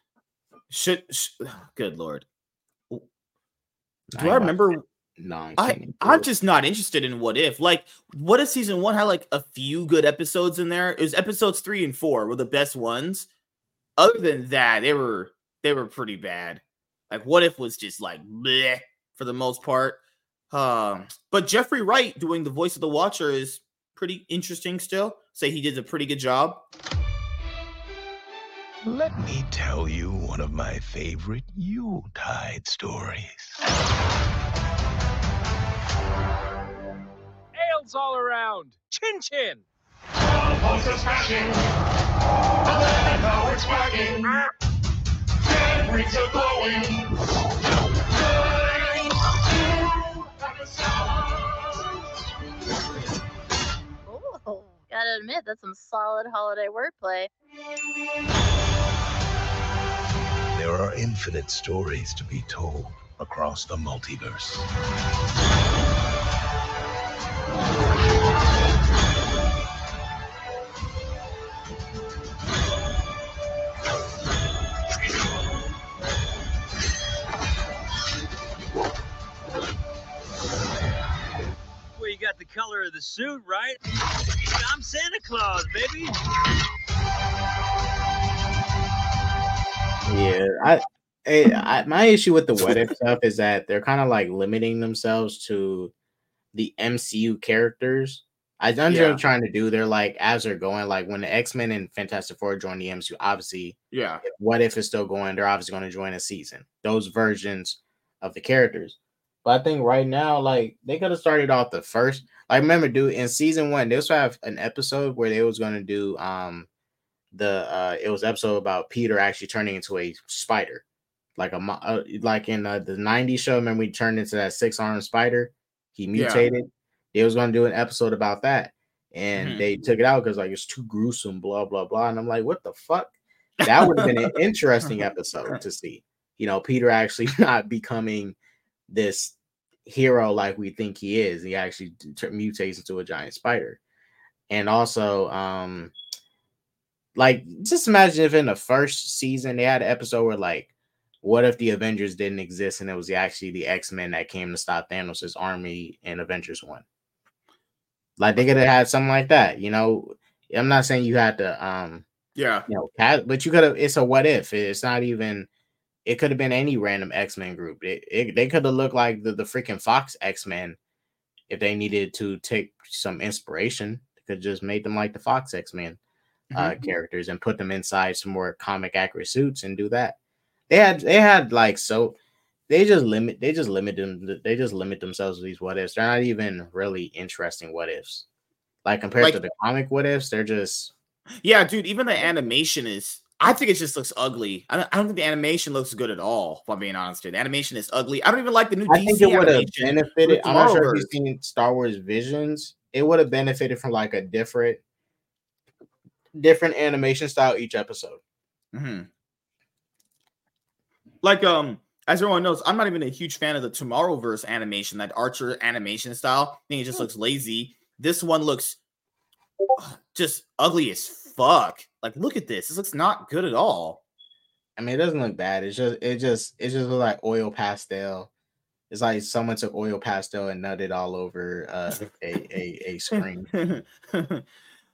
Should, sh- <sighs> good lord. Do I, ain't remember? Watching nonsense. I I'm just not interested in What If. Like, What If Season 1 had like a few good episodes in there. It was episodes 3 and 4 were the best ones. Other than that, they were they were pretty bad. Like What If was just like bleh for the most part. Um, but Jeffrey Wright doing the voice of the Watcher is pretty interesting still. Say he did a pretty good job. Let me tell you one of my favorite Yuletide stories. Ales all around. Chin chin. Oh, gotta admit, that's some solid holiday wordplay. There are infinite stories to be told across the multiverse. Well, you got the color of the suit, right? I'm Santa Claus, baby. Yeah, I, I, I my issue with the what <laughs> if stuff is that they're kind of like limiting themselves to the MCU characters. I understand what Yeah. trying to do. They're like as they're going, like when the X Men and Fantastic Four join the MCU, obviously, Yeah. what if it's still going, they're obviously going to join a season. Those versions of the characters. But I think right now, like they could have started off the first. I remember, dude, in season one, they also have an episode where they was going to do um the uh it was episode about Peter actually turning into a spider, like a uh, like in uh, the '90s show. Remember, we turned into that six armed spider. He Yeah. mutated. They was going to do an episode about that, and Mhm. they took it out because like it's too gruesome, blah blah blah. And I'm like, what the fuck? That would have been an <laughs> interesting episode to see. You know, Peter actually <laughs> not becoming this hero like we think he is. He actually mutates into a giant spider. And also, um, like just imagine if in the first season they had an episode where like, what if the Avengers didn't exist and it was actually the X Men that came to stop Thanos' army in Avengers One? Like they could have had something like that. You know, I'm not saying you had to um Yeah. you know, but you could have. It's a what if. It's not even. It could have been any random X Men group. It, it, they could have looked like the, the freaking Fox X Men if they needed to take some inspiration. Could just made them like the Fox X Men uh, characters and put them inside some more comic accurate suits and do that. They had they had like so they just limit they just limit them they just limit themselves to these what ifs. They're not even really interesting what ifs. Like compared Like- to the comic what ifs, they're just Yeah, dude. Even the animation is. I think it just looks ugly. I don't, I don't think the animation looks good at all. If I'm being honest, dude. The animation is ugly. I don't even like the new I DC think it would have benefited. I'm not sure if you've seen Star Wars Visions. It would have benefited from like a different, different animation style each episode. Mhm. Like um, as everyone knows, I'm not even a huge fan of the Tomorrowverse animation, that Archer animation style. I think it just looks lazy. This one looks just ugly as fuck? Like, look at this. This looks not good at all. I mean, it doesn't look bad. It's just it just it just look like oil pastel. It's like someone took oil pastel and nutted all over uh, a, a a <laughs> screen.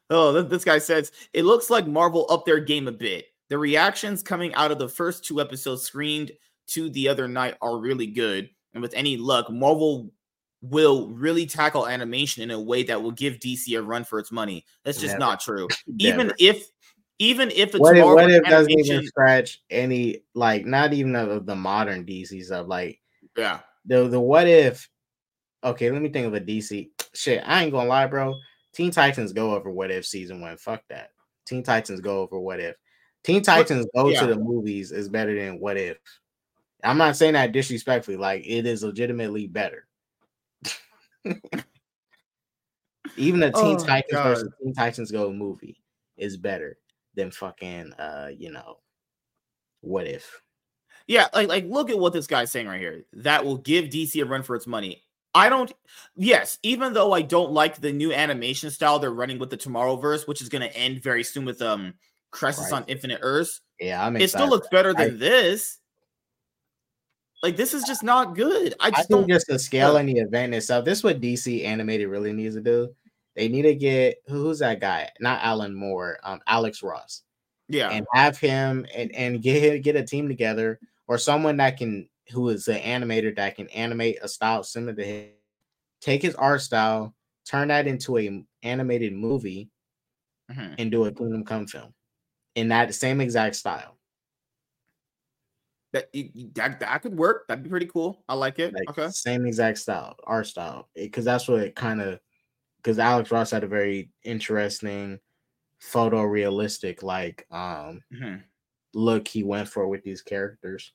oh, this guy says it looks like Marvel up their game a bit. The reactions coming out of the first two episodes screened to the other night are really good, and with any luck, Marvel will really tackle animation in a way that will give DC a run for its money. That's just Never. not true. <laughs> Even if even if it's what if, Marvel what if doesn't even scratch any like not even of the modern DC stuff like yeah. the the what if okay let me think of a DC shit I ain't gonna lie bro Teen Titans go over what if season one fuck that Teen Titans go over what if Teen Titans go yeah. to the movies is better than what if I'm not saying that disrespectfully like it is legitimately better <laughs> even a Teen Oh, Titans God. versus Teen Titans Go movie is better than fucking uh you know what if Yeah, like like look at what this guy's saying right here. That will give DC a run for its money. I don't yes, even though I don't like the new animation style they're running with the Tomorrowverse, which is gonna end very soon with um Crisis Right. on Infinite Earths, yeah I'm it excited still looks better I- than this. Like this is just not good. I I just think don't just the scale and the event itself. This is what DC animated really needs to do. They need to get who's that guy? Not Alan Moore, um, Alex Ross, yeah. and have him and, and get get a team together or someone that can who is an animator that can animate a style similar to him. Take his art style, turn that into a animated movie, Mhm. and do a Kingdom Come film in that same exact style. That, that that could work. That'd be pretty cool. I like it. like okay. same exact style, art style, because that's what it kind of. Because Alex Ross had a very interesting, photorealistic like um Mhm. look he went for with these characters.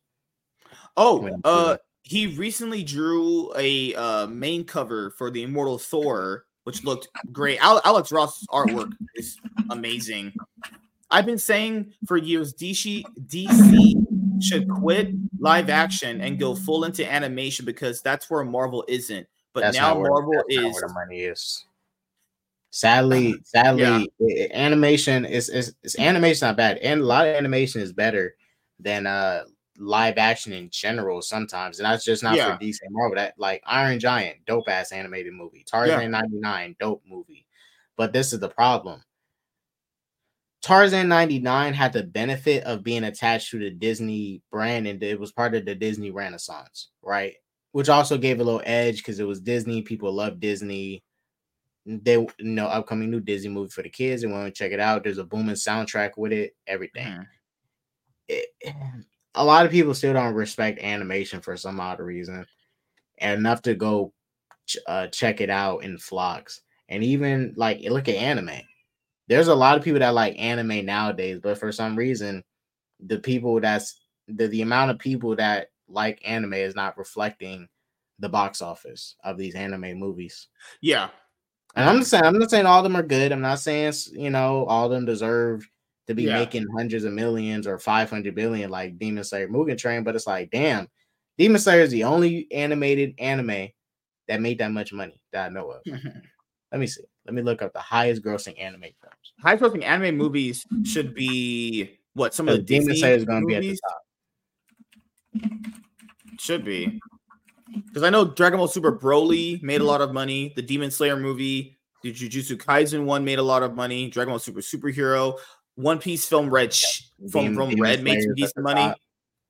Oh, uh, he recently drew a uh main cover for the Immortal Thor, which looked great. Al- Alex Ross's artwork is amazing. I've been saying for years, DC DC should quit live action and go full into animation because that's where Marvel isn't. But That's now where- Marvel is. where the money is. Sadly, sadly, Yeah. animation is is is animation not bad, and a lot of animation is better than uh live action in general sometimes, and that's just not Yeah. for DC and Marvel. That like Iron Giant, dope ass animated movie. Tarzan '99, dope movie. But this is the problem. Tarzan 99 had the benefit of being attached to the Disney brand and it was part of the Disney Renaissance, right? Which also gave a little edge because it was Disney. People love Disney. They you know upcoming new Disney movie for the kids and want to check it out. There's a booming soundtrack with it, everything. Mhm. It- a lot of people still don't respect animation for some odd reason, and enough to go ch- uh, check it out in flocks. And even like look at anime. There's a lot of people that like anime nowadays, but for some reason, the people that's the, the amount of people that like anime is not reflecting the box office of these anime movies. Yeah. And I'm not saying I'm not saying all of them are good. I'm not saying you know all of them deserve to be Yeah. making hundreds of millions or 500 billion like Demon Slayer Mugen Train, but it's like, damn, Demon Slayer is the only animated anime that made that much money that I know of. <laughs> Let me see. Let me look up the highest grossing anime films. High grossing anime movies should be what some of the Demon Slayer is going to be at the top. Should be. Because I know Dragon Ball Super Broly made a lot of money. The Demon Slayer movie, the Jujutsu Kaisen one made a lot of money. Dragon Ball Super Superhero, One Piece film Red from, Demon- from Demon Red made Slayer's some decent money. top.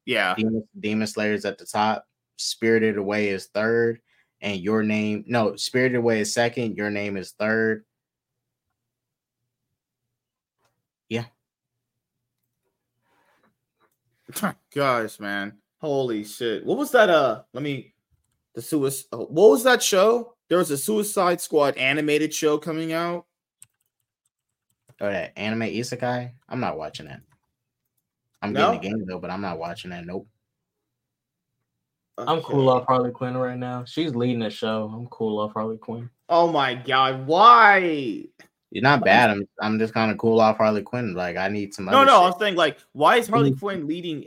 Yeah. Demon, Demon Slayer's at the top. Spirited Away is third, and your name no Spirited Away is second. Your name is third. Gosh, man. Holy shit. What was that? Uh, let me. The suicide. What was that show? There was a Suicide Squad animated show coming out. Oh, that anime isekai. I'm not watching that. I'm No? getting the game though, but I'm not watching that. Nope. I'm cool off Harley Quinn right now. She's leading the show. I'm cool off Harley Quinn. Oh my god, why? You're not bad. I'm I'm just kind of cool off Harley Quinn. Like I need some. No, other no, shit. I'm saying like, why is Harley Mm. Quinn leading?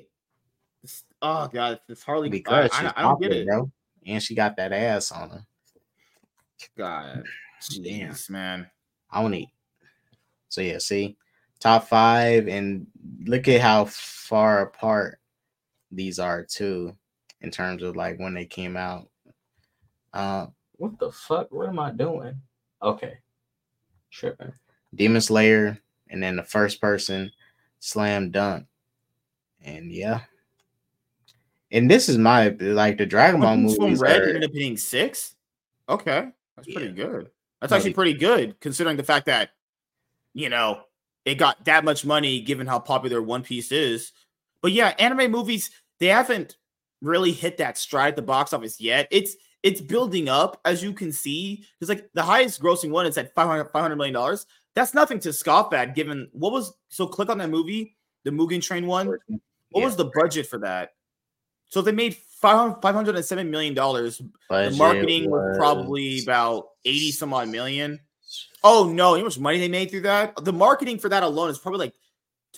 Oh god, it's Harley because I, she's I, I don't get it, bro. And she got that ass on her. God, Damn. jeez, man. I don't eat. So yeah, see, top five, and look at how far apart these are too, in terms of like when they came out. Uh, What the fuck? What am I doing? Okay. Tripping. Demon Slayer, and then the first person slam dunk. And yeah. And this is my like the Dragon Ball movie. From Red are- ended up hitting six. Okay, that's pretty Yeah. good. That's Maybe. actually pretty good considering the fact that you know it got that much money given how popular One Piece is. But yeah, anime movies they haven't really hit that stride at the box office yet. It's it's building up as you can see. because like the highest grossing one is at 500 500 million dollars. That's nothing to scoff at given what was so click on that movie, the Mugen Train one. What Yeah. was the budget for that? So they made 500 507 million dollars the marketing was probably about 80 some odd million. Oh no, you know how much money they made through that? The marketing for that alone is probably like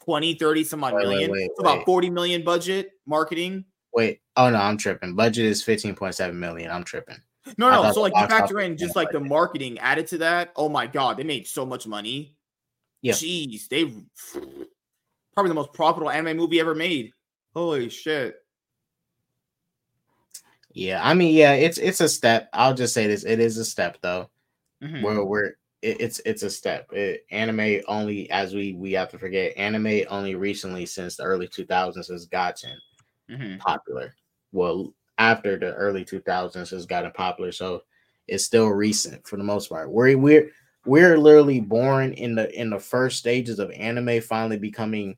20, 30 some odd Wait, wait, million. wait, It's about 40 million budget marketing. Wait, oh no, I'm tripping. Budget is 15.7 million. I'm tripping. No, no. So like you factor in just like the marketing added to that. Oh my god, they made so much money. Yeah. Jeez, they probably the most profitable anime movie ever made. Holy shit. Yeah, I mean, yeah, it's it's a step. I'll just say this: it is a step, though. Mhm. Where we're it, it's it's a step. It, anime only, as we we have to forget, anime only recently since the early 2000s has gotten Mhm. popular. Well, after the early 2000s has gotten popular, so it's still recent for the most part. We're we're we're literally born in the in the first stages of anime finally becoming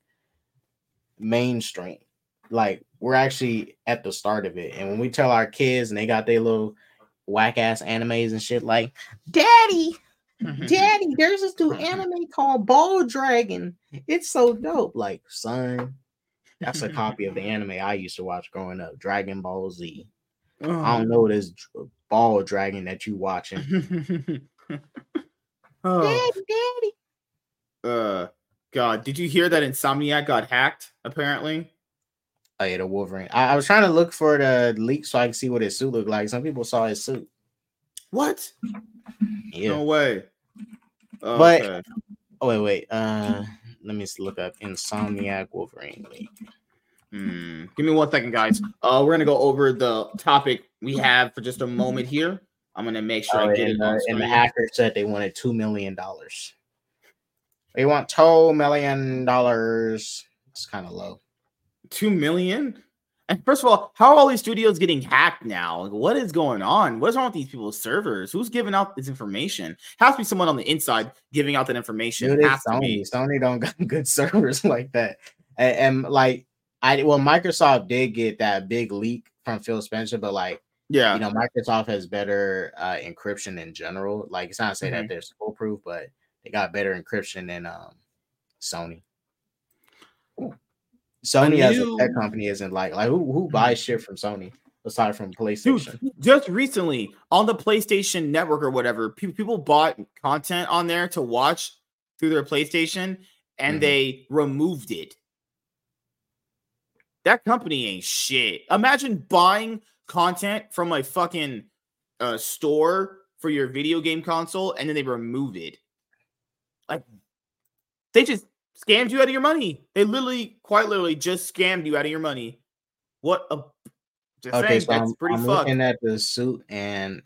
mainstream. Like we're actually at the start of it, and when we tell our kids and they got their little whack ass animes and shit, like, Daddy, Daddy, there's this new anime called Ball Dragon. It's so dope. Like, son, that's a copy of the anime I used to watch growing up, Dragon Ball Z. I don't know this dr- ball dragon that you watching. <laughs> oh. Daddy, daddy. Uh, God, did you hear that Insomniac got hacked? Apparently, Oh yeah, the Wolverine. I, I was trying to look for the leak so I can see what his suit looked like. Some people saw his suit. what? Yeah. No way. But- Okay. Oh wait, wait. Uh, let me look up Insomniac Wolverine leak. Hmm. Give me one second, guys. Uh, we're gonna go over the topic we have for just a moment here. I'm gonna make sure Oh, I get and, it. uh, and the hacker said they wanted two million dollars. They want two million dollars. It's kind of low. Two million. And first of all, how are all these studios getting hacked now? Like, what is going on? What's wrong with these people's servers? Who's giving out this information? Has to be someone on the inside giving out that information. Dude, Has to be. Sony. Sony don't got <laughs> good servers <laughs> like that. And, and like I well, Microsoft did get that big leak from Phil Spencer, but like Yeah. you know, Microsoft has better uh encryption in general. Like it's not to say Mhm. that they're foolproof, but they got better encryption than um Sony. Sony as a tech company isn't like like who who buys shit from Sony aside from PlayStation. Dude, just recently on the PlayStation Network or whatever, pe- people bought content on there to watch through their PlayStation and Mhm. they removed it. That company ain't shit. Imagine buying content from a fucking uh, store for your video game console and then they remove it. Like, they just scammed you out of your money. They literally, quite literally, just scammed you out of your money. What a. Just Okay, saying, so that's I'm, pretty I'm fucked. looking at the suit and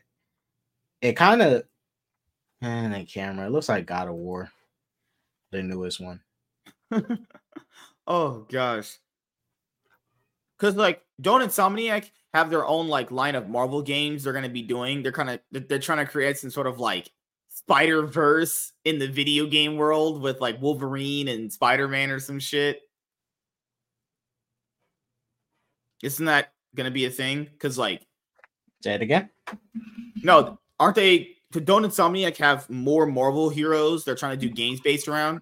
it kind of and the camera. It looks like God of War, the newest one. <laughs> oh gosh. Cause like don't Insomniac have their own like line of Marvel games they're gonna be doing? They're kind of they're trying to create some sort of like Spider Verse in the video game world with like Wolverine and Spider Man or some shit. Isn't that gonna be a thing? Cause like Say it again. no, aren't they? Don't Insomniac have more Marvel heroes? They're trying to do games based around.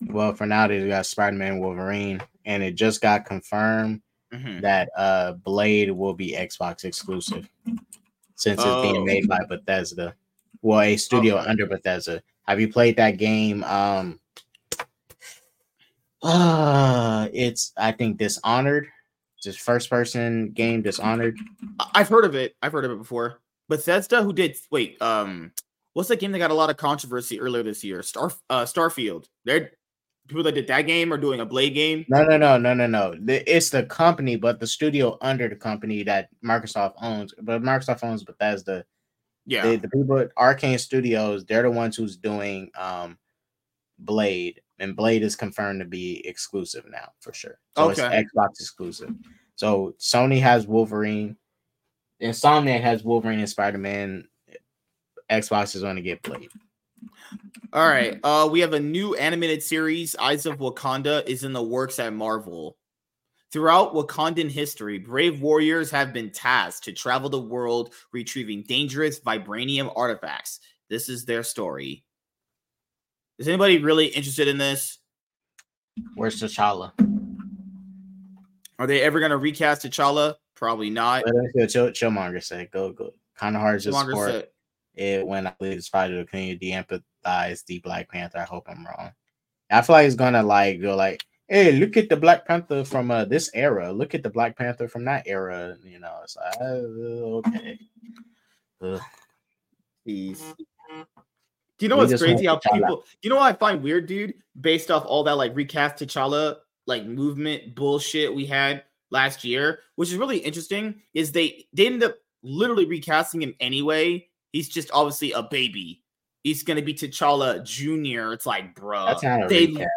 Well, for now they got Spider Man, Wolverine, and it just got confirmed Mhm. that uh Blade will be Xbox exclusive since it's Oh. being made by Bethesda. Well, a studio Okay. under Bethesda. Have you played that game? Um uh it's I think Dishonored. Just first person game Dishonored. I've heard of it. I've heard of it before. Bethesda, who did wait, um, what's that game that got a lot of controversy earlier this year? Star uh Starfield. They're people that did that game are doing a Blade game. No, no, no, no, no, no. It's the company, but the studio under the company that Microsoft owns. But Microsoft owns Bethesda. Yeah. The, the people at Arcane Studios, they're the ones who's doing um Blade, and Blade is confirmed to be exclusive now for sure. So Okay. it's Xbox exclusive. So Sony has Wolverine, Insomniac has Wolverine and Spider Man. Xbox is going to get Blade. All right. Uh, we have a new animated series, Eyes of Wakanda, is in the works at Marvel. Throughout Wakandan history, brave warriors have been tasked to travel the world retrieving dangerous vibranium artifacts. This is their story. Is anybody really interested in this? Where's T'Challa? Are they ever going to recast T'Challa? Probably not. But Chill, Chillmonger said. Go, go. Kind of hard to support said- it when I believe it's probably the community empathize the Black Panther. I hope I'm wrong. I feel like it's gonna like go like, hey, look at the Black Panther from uh, this era. Look at the Black Panther from that era. You know, it's like uh, okay. Ugh. Jeez. Do you know We what's crazy? How people, you know what I find weird, dude? Based off all that like recast T'Challa like movement bullshit we had last year, which is really interesting, is they they ended up literally recasting him anyway. He's just obviously a baby. He's gonna be T'Challa Junior. It's like, bro, That's not a they recast.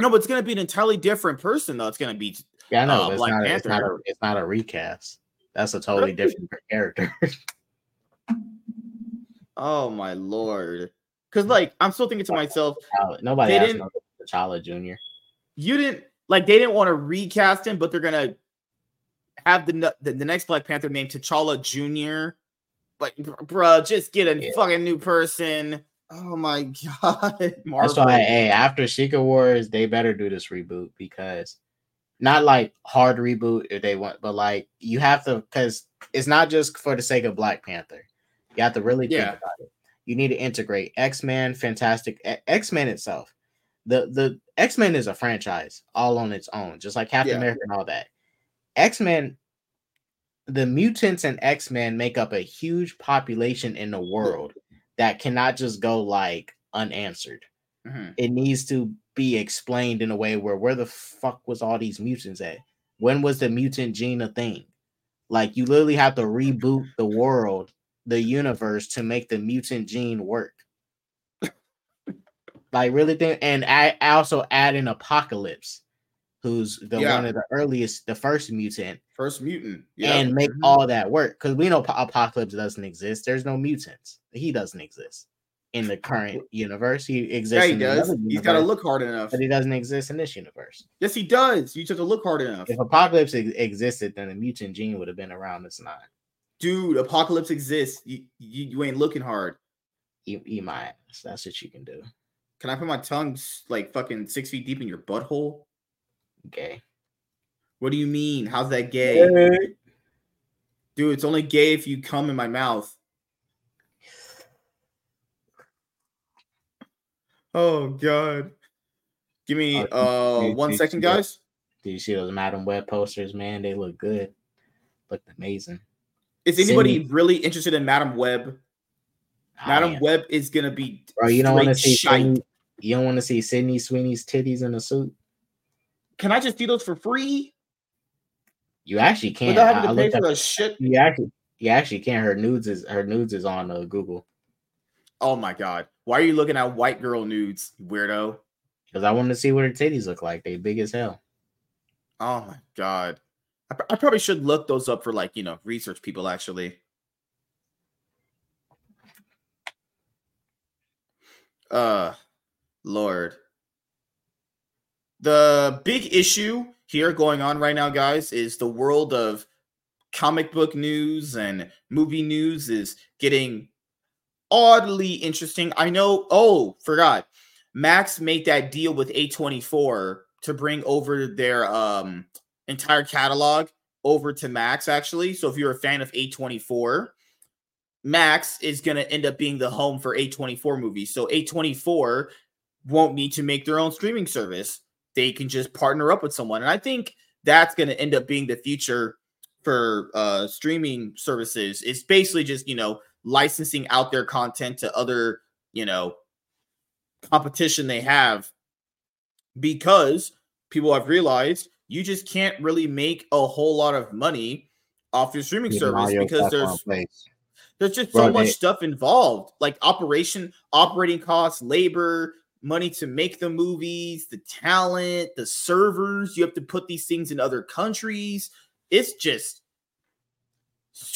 No, but it's gonna be an entirely different person though. It's gonna be Yeah, know. uh, it's, Black not, it's not a it's not a recast. That's a totally different <laughs> character. oh my lord. Cause like I'm still thinking to myself, Nobody They asked didn't- no T'Challa Jr. you didn't like they didn't want to recast him, but they're gonna have the the, the next Black Panther named T'Challa Junior. Like, bro, just get a Yeah. fucking new person. Oh my <laughs> god, Marvel. That's why, hey, after Secret Wars, they better do this reboot because not like hard reboot if they want, but like you have to because it's not just for the sake of Black Panther. You have to really think Yeah. about it. You need to integrate X Men, Fantastic X Men itself. The the X Men is a franchise all on its own, just like Captain Yeah. America and all that. X Men, the mutants and X Men make up a huge population in the world that cannot just go like unanswered. Mhm. It needs to be explained in a way where where the fuck was all these mutants at? When was the mutant gene a thing? Like you literally have to reboot the world, the universe to make the mutant gene work. <laughs> like really think and I, I also add an apocalypse, who's the Yeah. one of the earliest, the first mutant, First mutant. Yeah. and make Mhm. all that work because we know apocalypse doesn't exist. There's no mutants. He doesn't exist in the current universe. He yeah, exists. he in does. another He's got to look hard enough. but he doesn't exist in this universe. Yes, he does. You just have to look hard enough. If apocalypse ex- existed, then the mutant gene would have been around. It's not. Dude, apocalypse exists. You, you, you ain't looking hard. Eat, eat my ass. That's what you can do. Can I put my tongue like fucking six feet deep in your butthole? Okay. What do you mean? How's that gay? Dude, it's only gay if you come in my mouth. Oh god. Give me Oh, uh you- one you second, guys. Do you see those Madame Web posters, man? They look good. Looked amazing. Is anybody Sydney. really interested in Madame Web? I Madam am. Web is gonna be Bro, you don't want to see. Sydney, you don't want to see Sydney Sweeney's titties in a suit. Can I just do those for free You actually can. without I, having I to pay looked for up, the shit? you actually you actually can. Her nudes is her nudes is on uh, Google Oh my god. Why are you looking at white girl nudes, weirdo? because I wanted to see what her titties look like. They big as hell. Oh my god. I, pr- I probably should look those up for like, you know, research people actually. Uh Lord. The big issue here going on right now, guys, is the world of comic book news and movie news is getting oddly interesting. I know, oh, forgot. Max made that deal with A24 to bring over their um entire catalog over to Max actually. So if you're a fan of A24, Max is going to end up being the home for A24 movies. So A24 won't need to make their own streaming service. They can just partner up with someone. And I think that's going to end up being the future for uh streaming services. It's basically just, you know, licensing out their content to other, you know, competition they have because people have realized you just can't really make a whole lot of money off your streaming service because there's there's just Bro, so much they- stuff involved like operation operating costs labor money to make the movies the talent the servers. You have to put these things in other countries. It's just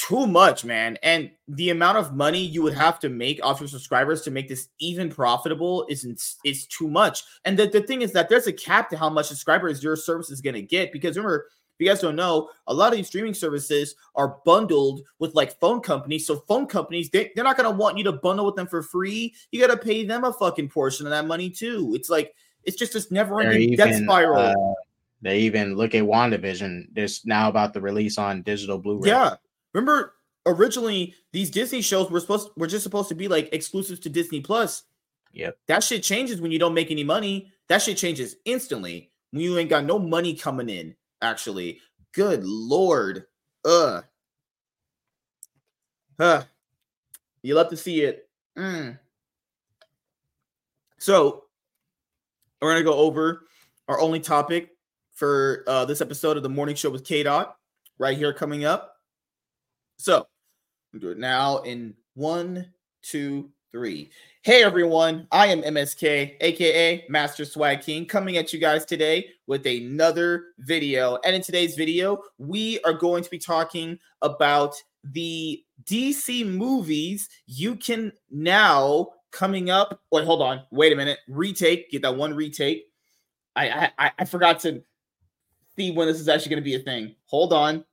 too much man. And the amount of money you would have to make off your subscribers to make this even profitable isn't is too much. And the, the thing is that there's a cap to how much subscribers your service is to get because remember if you guys don't know, a lot of these streaming services are bundled with like phone companies. So phone companies, they, they're not gonna want you to bundle with them for free. You gotta pay them a fucking portion of that money too. It's like it's just this never ending death spiral. uh, they even look at WandaVision. There's now about the release on digital Blu-ray. yeah. Remember originally these Disney shows were supposed were just supposed to be like exclusive to Disney Plus. Yep. That shit changes when you don't make any money. That shit changes instantly when you ain't got no money coming in. Actually, good lord, Uh. huh. You love to see it. Mm. So we're gonna go over our only topic for uh, this episode of the morning show with K Dot right here coming up. So do it now in one, two, three. Hey everyone, I am MSK, aka Master Swag King, coming at you guys today with another video. And in today's video, we are going to be talking about the DC movies you can now coming up. Wait, hold on. Wait a minute. Retake. Get that one retake. I I, I forgot to see when this is actually going to be a thing. Hold on.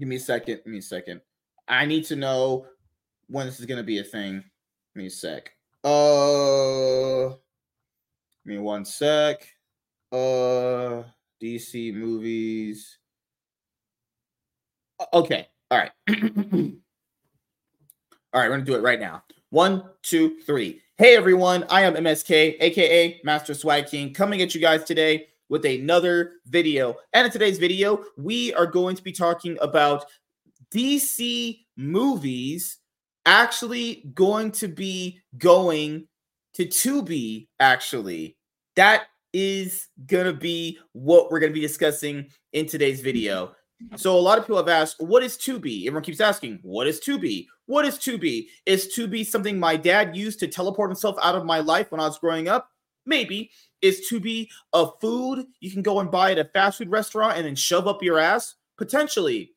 Give me a second. Give me a second. I need to know when this is to be a thing. Give me a sec. Uh, give me one sec. Uh, DC movies. Okay. All right. <clears throat> All right. We're to do it right now. One, two, three. Hey, everyone. I am MSK, aka Master Swag King, coming at you guys today with another video. And in today's video, we are going to be talking about DC movies actually going to be going to Tubi, actually. That is to be what we're to be discussing in today's video. So a lot of people have asked, what is Tubi? Everyone keeps asking, what is Tubi? What is Tubi? Is Tubi something my dad used to teleport himself out of my life when I was growing up? Maybe. Is Tubi a food you can go and buy at a fast food restaurant and then shove up your ass? Potentially.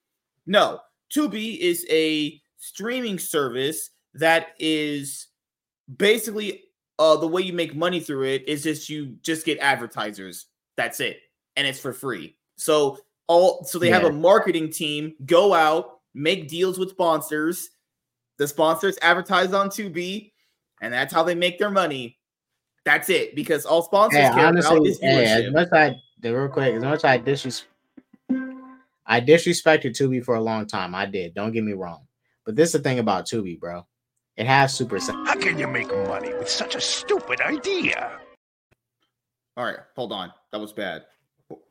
No. Tubi is a streaming service that is basically uh, the way you make money through it is just you just get advertisers. That's it, and it's for free. So all so they have a marketing team go out make deals with sponsors. The sponsors advertise on Tubi, and that's how they make their money. That's it because all sponsors Hey, care about honestly, is hey, as much I the real quick, as much I disres I disrespected Tubi for a long time. I did. Don't get me wrong. But this is the thing about Tubi, bro. It has super sa- How can you make money with such a stupid idea? All right, hold on. That was bad.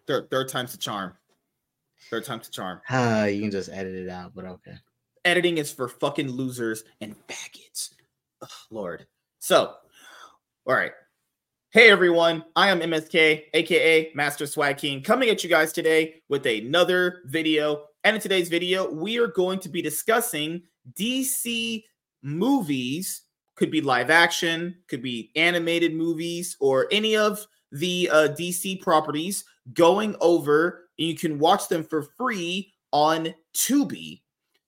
Third, third time's the charm. Third time's the charm. Ah, <sighs> you can just edit it out, but okay. editing is for fucking losers and faggots. Ugh, Lord. So, all right. Hey everyone, I am MSK, aka Master Swag King, coming at you guys today with another video. And in today's video, we are going to be discussing DC movies, could be live action, could be animated movies, or any of the uh, DC properties going over. And you can watch them for free on Tubi.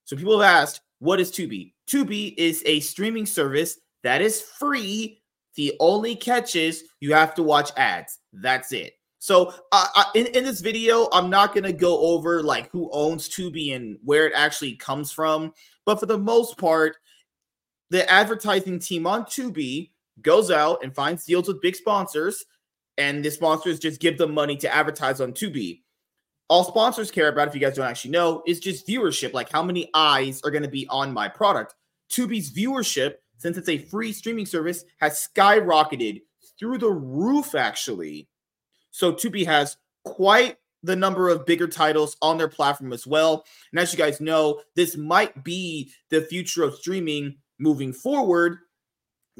So people have asked, what is Tubi? Tubi is a streaming service that is free. The only catch is you have to watch ads. That's it. So uh, I, in, in this video, I'm not going to go over like who owns Tubi and where it actually comes from. But for the most part, the advertising team on Tubi goes out and finds deals with big sponsors, and the sponsors just give them money to advertise on Tubi all sponsors care about, if you guys don't actually know, is just viewership. Like how many eyes are going to be on my product. Tubi's viewership, since it's a free streaming service, has skyrocketed through the roof, actually. So Tubi has quite the number of bigger titles on their platform as well. And as you guys know, this might be the future of streaming moving forward.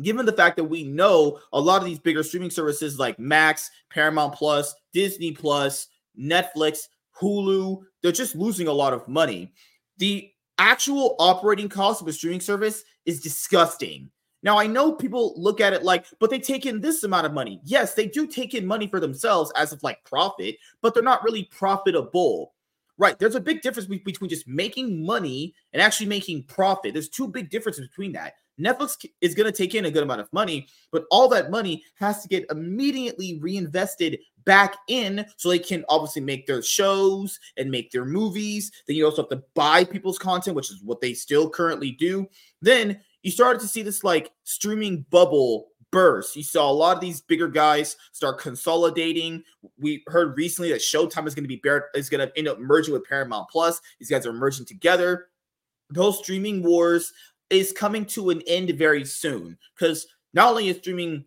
given the fact that we know a lot of these bigger streaming services like Max, Paramount Plus, Disney Plus, Netflix, Hulu, they're just losing a lot of money. The actual operating cost of a streaming service is disgusting. Now, I know people look at it like, but they take in this amount of money. Yes, they do take in money for themselves as of like profit, but they're not really profitable. Right. There's a big difference be- between just making money and actually making profit. There's two big differences between that. Netflix is going to take in a good amount of money, but all that money has to get immediately reinvested back in so they can obviously make their shows and make their movies. Then you also have to buy people's content, which is what they still currently do. Then you started to see this like streaming bubble burst. You saw a lot of these bigger guys start consolidating. We heard recently that Showtime is going to be bear- is going to end up merging with Paramount Plus. These guys are merging together. Those streaming wars is coming to an end very soon because not only is streaming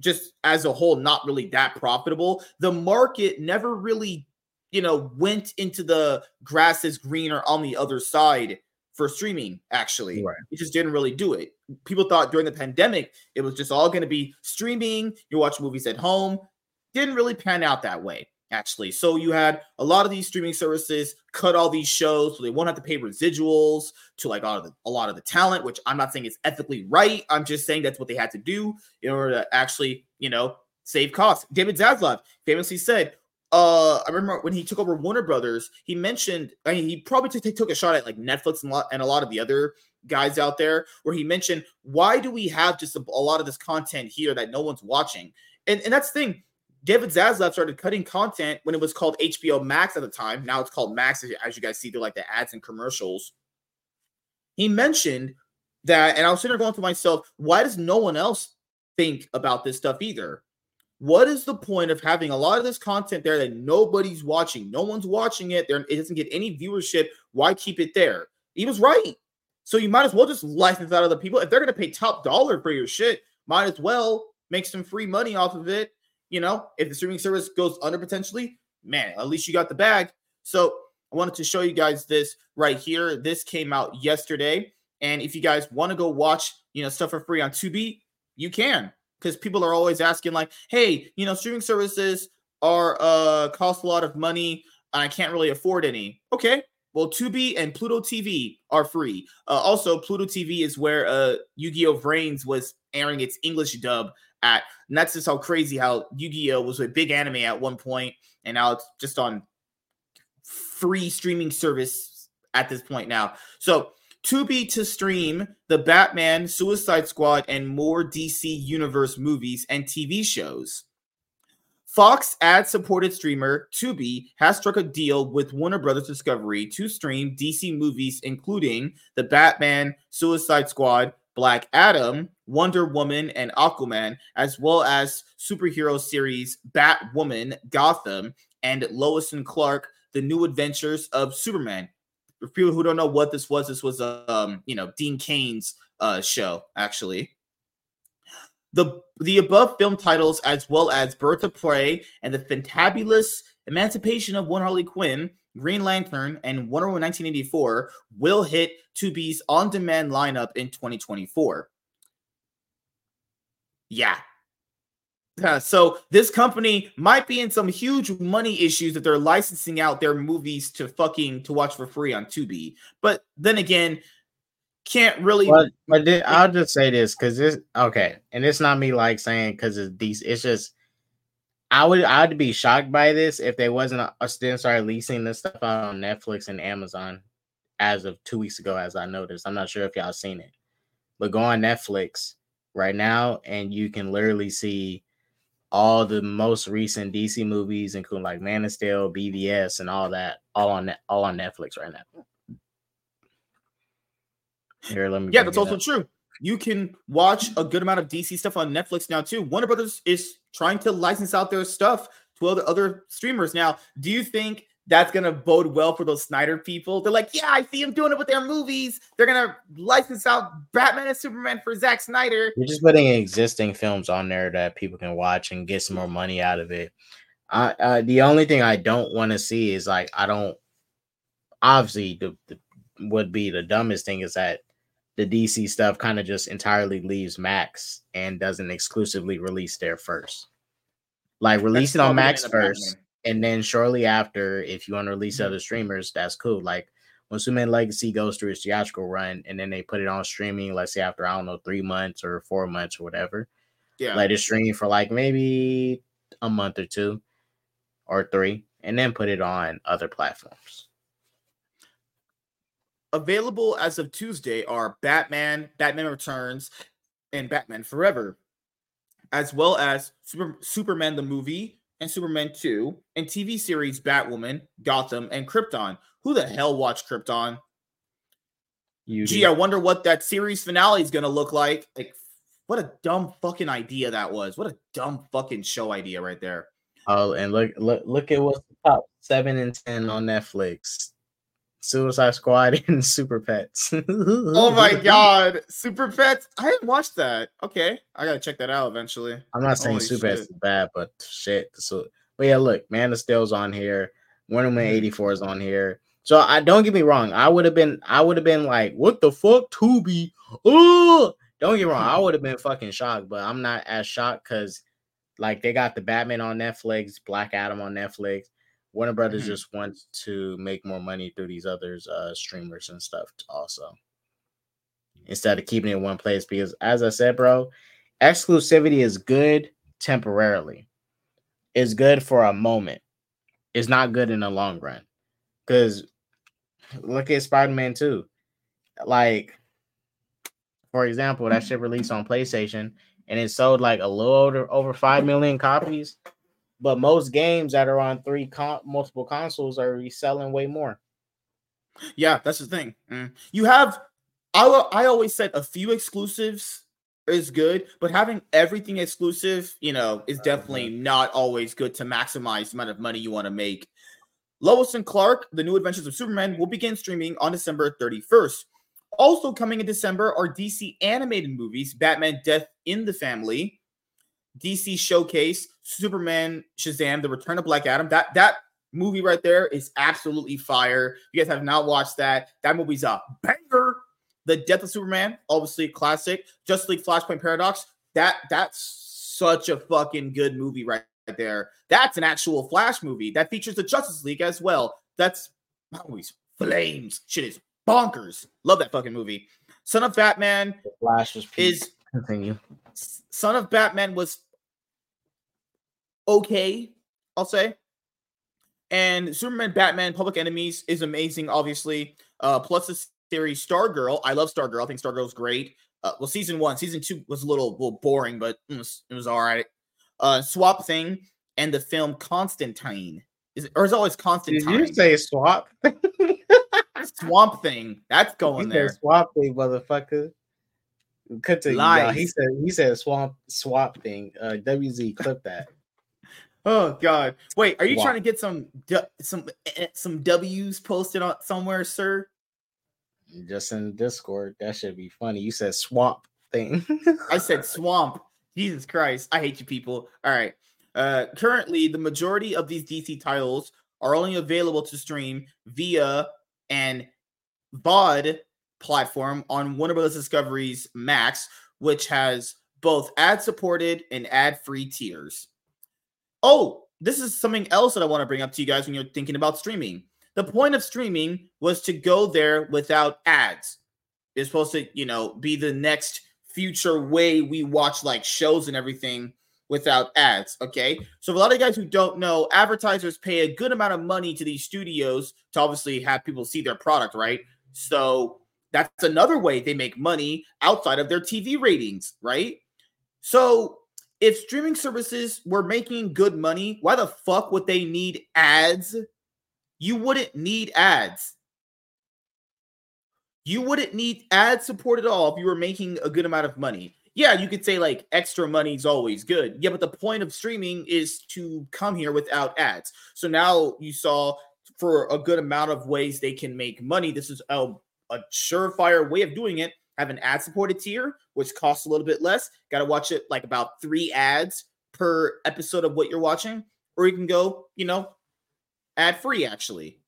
just as a whole not really that profitable, the market never really, you know, went into the grass is greener on the other side for streaming actually. Right. it just didn't really do it. People thought during the pandemic it was just all going to be streaming you watch movies at home. Didn't really pan out that way actually. So you had a lot of these streaming services cut all these shows so they won't have to pay residuals to like all of the, a lot of the talent which i'm not saying is ethically right. I'm just saying that's what they had to do in order to actually you know save costs. David zaslav famously said uh, I remember when he took over Warner Brothers, he mentioned, I mean, he probably took, took a shot at like Netflix and, and a lot of the other guys out there, where he mentioned, why do we have just a, a lot of this content here that no one's watching? And, and that's the thing. David Zaslav started cutting content when it was called HBO Max at the time. Now it's called Max, as you guys see through like the ads and commercials. He mentioned that, and I was sitting there going to myself, why does no one else think about this stuff either? What is the point of having a lot of this content there that nobody's watching? No one's watching it. There, it doesn't get any viewership. Why keep it there? He was right. So you might as well just license out other people. If they're going to pay top dollar for your shit, might as well make some free money off of it. You know, if the streaming service goes under potentially, man, at least you got the bag. So I wanted to show you guys this right here. This came out yesterday. And if you guys want to go watch, you know, stuff for free on Tubi, you can. Because people are always asking, like, hey, you know, streaming services are uh cost a lot of money and I can't really afford any. Okay. Well, Tubi and Pluto TV are free. Uh, also, Pluto TV is where uh, Yu-Gi-Oh! Vrains was airing its English dub at. And that's just how crazy how Yu-Gi-Oh! was a big anime at one point, and now it's just on free streaming service at this point now. So Tubi to stream the Batman, Suicide Squad, and more DC Universe movies and TV shows. Fox ad supported streamer Tubi has struck a deal with Warner Brothers Discovery to stream DC movies, including the Batman, Suicide Squad, Black Adam, Wonder Woman, and Aquaman, as well as superhero series Batwoman, Gotham, and Lois and Clark, The New Adventures of Superman. For people who don't know what this was, this was um, you know, Dean Cain's uh show, actually. The the above film titles, as well as Birds of Prey and the fantabulous Emancipation of One Harley Quinn, Green Lantern, and Wonder Woman 1984, will hit Tubi's on-demand lineup in 2024. Yeah. Uh, so this company might be in some huge money issues that they're licensing out their movies to fucking to watch for free on Tubi. But then again, can't really But but then I'll just say this because this okay, and it's not me like saying because it's decent. It's just I would I'd be shocked by this if they wasn't a, still started leasing this stuff out on Netflix and Amazon as of two weeks ago, as I noticed. I'm not sure if y'all seen it, but go on Netflix right now and you can literally see all the most recent DC movies, including like Man of Steel, BVS, and all that, all on net, all on Netflix right now. Here, let me. Yeah, that's also up. true. You can watch a good amount of DC stuff on Netflix now too. Warner Brothers is trying to license out their stuff to other other streamers now. Do you think that's gonna bode well for those Snyder people? They're like, yeah, I see them doing it with their movies. They're gonna license out Batman and Superman for Zack Snyder. You're just putting existing films on there that people can watch and get some more money out of it. I, uh, the only thing I don't want to see is like I don't. Obviously, the, the would be the dumbest thing is that the DC stuff kind of just entirely leaves Max and doesn't exclusively release there first. Like release That's it on Max gonna end up first. And then shortly after, if you want to release Mhm. other streamers, that's cool. Like when Superman Legacy goes through its theatrical run, and then they put it on streaming, let's say after I don't know three months or four months or whatever, Yeah. let it stream for like maybe a month or two or three, and then put it on other platforms. available as of Tuesday are Batman, Batman Returns, and Batman Forever, as well as Super, Superman the movie and Superman 2, and TV series Batwoman, Gotham, and Krypton. Who the hell watched Krypton? You Gee, I wonder what that series finale is going to look like. Like, what a dumb fucking idea that was. What a dumb fucking show idea right there. Oh, and look, look, look at what's the top seven and ten on Netflix: Suicide Squad <laughs> and Super Pets. <laughs> Oh my <laughs> god, Super Pets. I haven't watched that. Okay, I gotta check that out eventually. I'm not saying Holy Super Pets is bad, but shit. So, but yeah, look, Man of Steel's on here. Wonder Woman Mhm. 84 is on here. So I don't get me wrong. I would have been, I would have been like, what the fuck, Tubi? Oh, don't get me wrong. I would have been fucking shocked, but I'm not as shocked because, like, they got the Batman on Netflix, Black Adam on Netflix. Warner Brothers Mhm. just wants to make more money through these others, uh, streamers and stuff, also. Instead of keeping it in one place, because as I said, bro, exclusivity is good temporarily. It's good for a moment. It's not good in the long run. Because look at Spider-Man 2. Like, for example, that shit released on PlayStation and it sold like a little over, over 5 million copies. But most games that are on three con- multiple consoles are reselling way more. Yeah, that's the thing. Mm. You have, I I always said a few exclusives is good, but having everything exclusive, you know, is definitely not always good to maximize the amount of money you want to make. Lois and Clark, The New Adventures of Superman, will begin streaming on December 31st. Also coming in December are DC animated movies, Batman Death in the Family, DC Showcase, Superman, Shazam, The Return of Black Adam. That that movie right there is absolutely fire. If you guys have not watched that, that movie's a banger. The Death of Superman, obviously a classic. Justice League Flashpoint Paradox. That that's such a fucking good movie right there. That's an actual Flash movie that features the Justice League as well. That's that movie's flames. Shit is bonkers. Love that fucking movie. Son of Batman The Flash was is continue. Son of Batman was okay, I'll say. And Superman Batman Public Enemies is amazing, obviously. Uh, plus the series Stargirl. I love Stargirl. I think Stargirl's great. Uh, well, season one, season two was a little, little boring, but it was, it was all right. Uh, Swap Thing and the film Constantine. Is it, or is it always Did Constantine? you say swap? <laughs> Swamp Thing? That's He going said there. swap thing, motherfucker. Continue. y'all. He said he said swamp swap thing. Uh, WZ clip that. Oh God! Wait, are you Wow. trying to get some some eh, some W's posted on somewhere, sir? Just in Discord, that should be funny. You said swamp thing. I said <laughs> swamp. Jesus Christ, I hate you people. All right. Uh, currently, the majority of these DC titles are only available to stream via an VOD platform on Warner Bros. Discovery's Max, which has both ad-supported and ad-free tiers. Oh, this is something else that I want to bring up to you guys when you're thinking about streaming. The point of streaming was to go there without ads. It's supposed to, you know, be the next future way we watch like shows and everything without ads. Okay. So, a lot of guys who don't know, advertisers pay a good amount of money to these studios to obviously have people see their product, right? So, that's another way they make money outside of their TV ratings, right? So, if streaming services were making good money, why the fuck would they need ads? You wouldn't need ads. You wouldn't need ad support at all if you were making a good amount of money. Yeah, you could say like extra money is always good. Yeah, but the point of streaming is to come here without ads. So now you saw for a good amount of ways they can make money. This is a, a surefire way of doing it. Have an ad supported tier, which costs a little bit less. Got to watch it like about three ads per episode of what you're watching, or you can go, you know, ad free actually.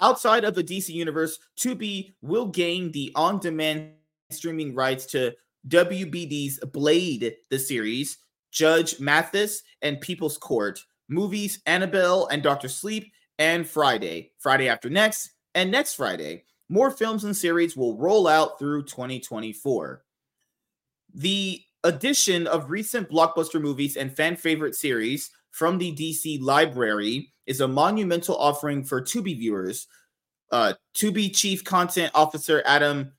outside of the DC universe, Tubi will gain the on-demand streaming rights to WBD's Blade, the series, Judge Mathis and People's Court, movies Annabelle and Doctor Sleep, and Friday, Friday after next, and next Friday. More films and series will roll out through 2024. The addition of recent blockbuster movies and fan favorite series from the DC library is a monumental offering for Tubi viewers. Uh, Tubi Chief Content Officer Adam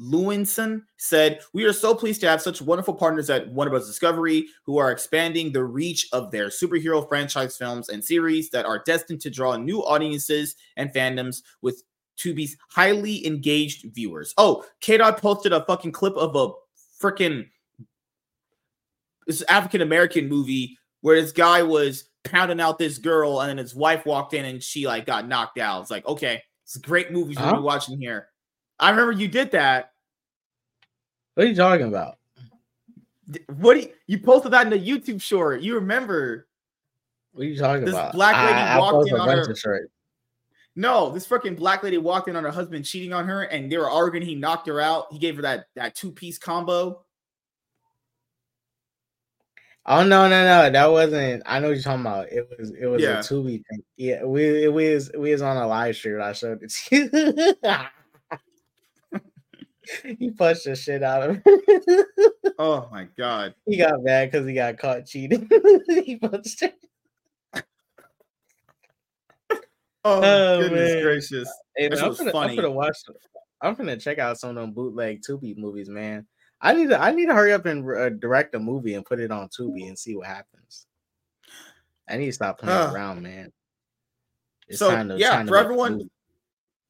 Lewinson said, We are so pleased to have such wonderful partners at Warner Bros. Discovery who are expanding the reach of their superhero franchise films and series that are destined to draw new audiences and fandoms with Tubi's highly engaged viewers. Oh, K Dot posted a fucking clip of a freaking this African American movie where this guy was pounding out this girl and then his wife walked in and she like got knocked out. It's like, okay, it's great movies we're Huh? watching here. I remember you did that. What are you talking about? What do you, you posted that in the YouTube short? You remember? What are you talking This about? black lady I, I walked in on her-. No, this fucking black lady walked in on her husband cheating on her, and they were arguing. He knocked her out. He gave her that that two piece combo. Oh no, no, no! That wasn't. I know what you're talking about. It was. It was Yeah. a Tubi thing. Yeah, we it was we was on a live stream. I showed it to you. <laughs> he punched the shit out of him. Oh my god! <laughs> he got mad because he got caught cheating. <laughs> he punched him. Oh, Oh, goodness man. gracious! Hey, That man, shit I'm, was gonna, funny. I'm gonna watch. I'm gonna check out some of them bootleg Tubi movies, man. I need to. I need to hurry up and uh, direct a movie and put it on Tubi and see what happens. I need to stop playing Ah. around, man. It's So, time to- yeah, time for everyone-.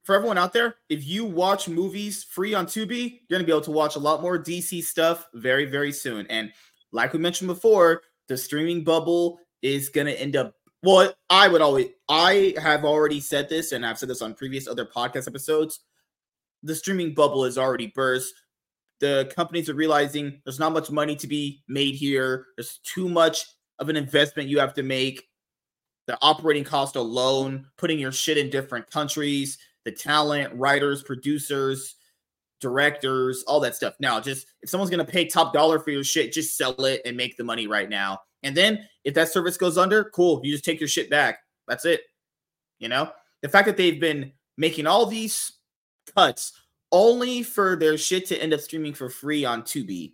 For everyone out there, if you watch movies free on Tubi, you're gonna be able to watch a lot more DC stuff very, very soon. And like we mentioned before, the streaming bubble is gonna end up. Well, I would always. I have already said this, and I've said this on previous other podcast episodes. The streaming bubble is already burst. The companies are realizing there's not much money to be made here. There's too much of an investment you have to make. The operating cost alone, putting your shit in different countries, the talent, writers, producers, directors, all that stuff. Now, just if someone's gonna pay top dollar for your shit, just sell it and make the money right now. And then if that service goes under, cool, you just take your shit back. That's it. You know, the fact that they've been making all these cuts only for their shit to end up streaming for free on Tubi.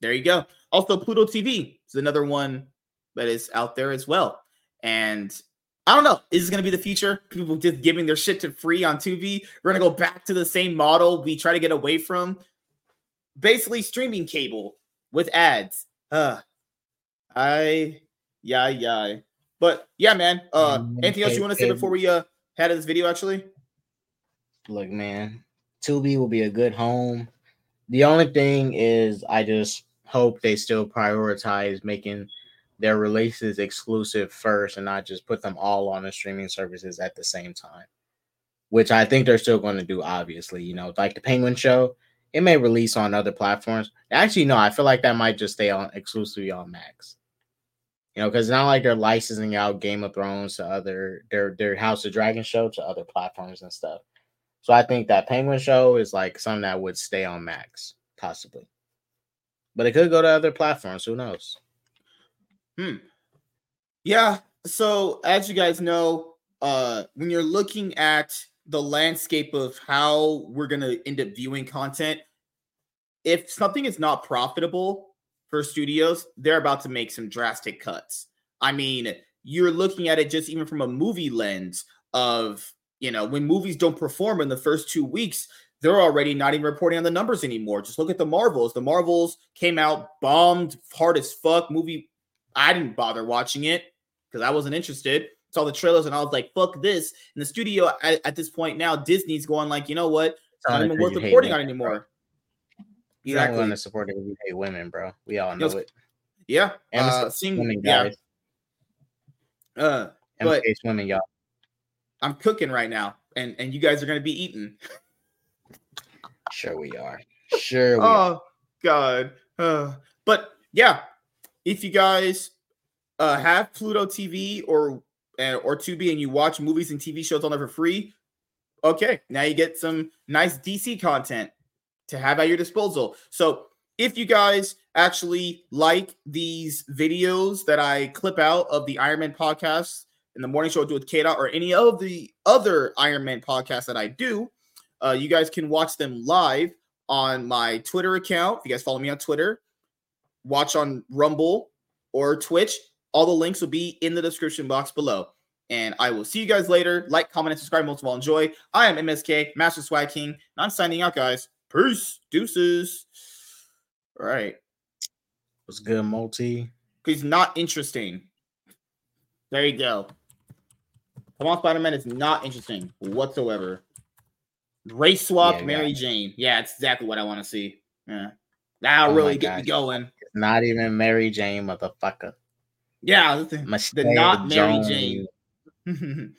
There you go. Also, Pluto TV is another one that is out there as well. And I don't know, is this going to be the future? People just giving their shit to free on Tubi. We're going to go back to the same model we try to get away from. Basically, streaming cable with ads. Uh, I, yeah, yeah. But yeah, man. Uh, Mm, anything else you want to say before we uh head to this video? Actually, Look, man, Tubi will be a good home. The only thing is, I just hope they still prioritize making their releases exclusive first and not just put them all on the streaming services at the same time. Which I think they're still going to do, obviously. You know, like the Penguin Show, it may release on other platforms. Actually, no, I feel like that might just stay on exclusively on Max. You know, because it's not like they're licensing out Game of Thrones to other their their House of Dragon show to other platforms and stuff. So I think that Penguin show is like something that would stay on Max, possibly. But it could go to other platforms. Who knows? Hmm. Yeah. So as you guys know, uh when you're looking at the landscape of how we're gonna end up viewing content, if something is not profitable for studios, they're about to make some drastic cuts. I mean, you're looking at it just even from a movie lens of you know when movies don't perform in the first two weeks they're already not even reporting on the numbers anymore. Just look at the marvels. The marvels came out bombed hard as fuck. Movie i didn't bother watching it because i wasn't interested saw the trailers and i was like fuck this and the studio at, at this point now disney's going like you know what it's not even worth reporting on anymore You're not going to support it you hate women, bro. We all know it. yeah And uh, seeing, women, yeah guys. uh And but- women, y'all. i'm cooking right now and and you guys are gonna be eating Sure we are. Sure we are. oh god uh, but yeah if you guys uh have pluto tv or and, or Tubi and you watch movies and TV shows on there for free, okay, now you get some nice DC content to have at your disposal. So if you guys actually like these videos that I clip out of the Iron Man podcast in the morning show I do with K or any of the other Iron Man podcasts that I do, uh, you guys can watch them live on my Twitter account. If you guys follow me on Twitter, watch on Rumble or Twitch. All the links will be in the description box below. And I will see you guys later. Like, comment, and subscribe. Most of all, enjoy. I am MSK, Master Swag King, and I'm signing out, guys. Peace. Deuces. All right. What's good, multi. He's not interesting. There you go. Come on, Spider Man is not interesting whatsoever. Race swap, Yeah, Mary. Jane. Yeah, it's exactly what I want to see. Yeah. That'll Oh really get me going. Not even Mary Jane, motherfucker. Yeah. the- Michelle not Mary Jones. Jane. <laughs>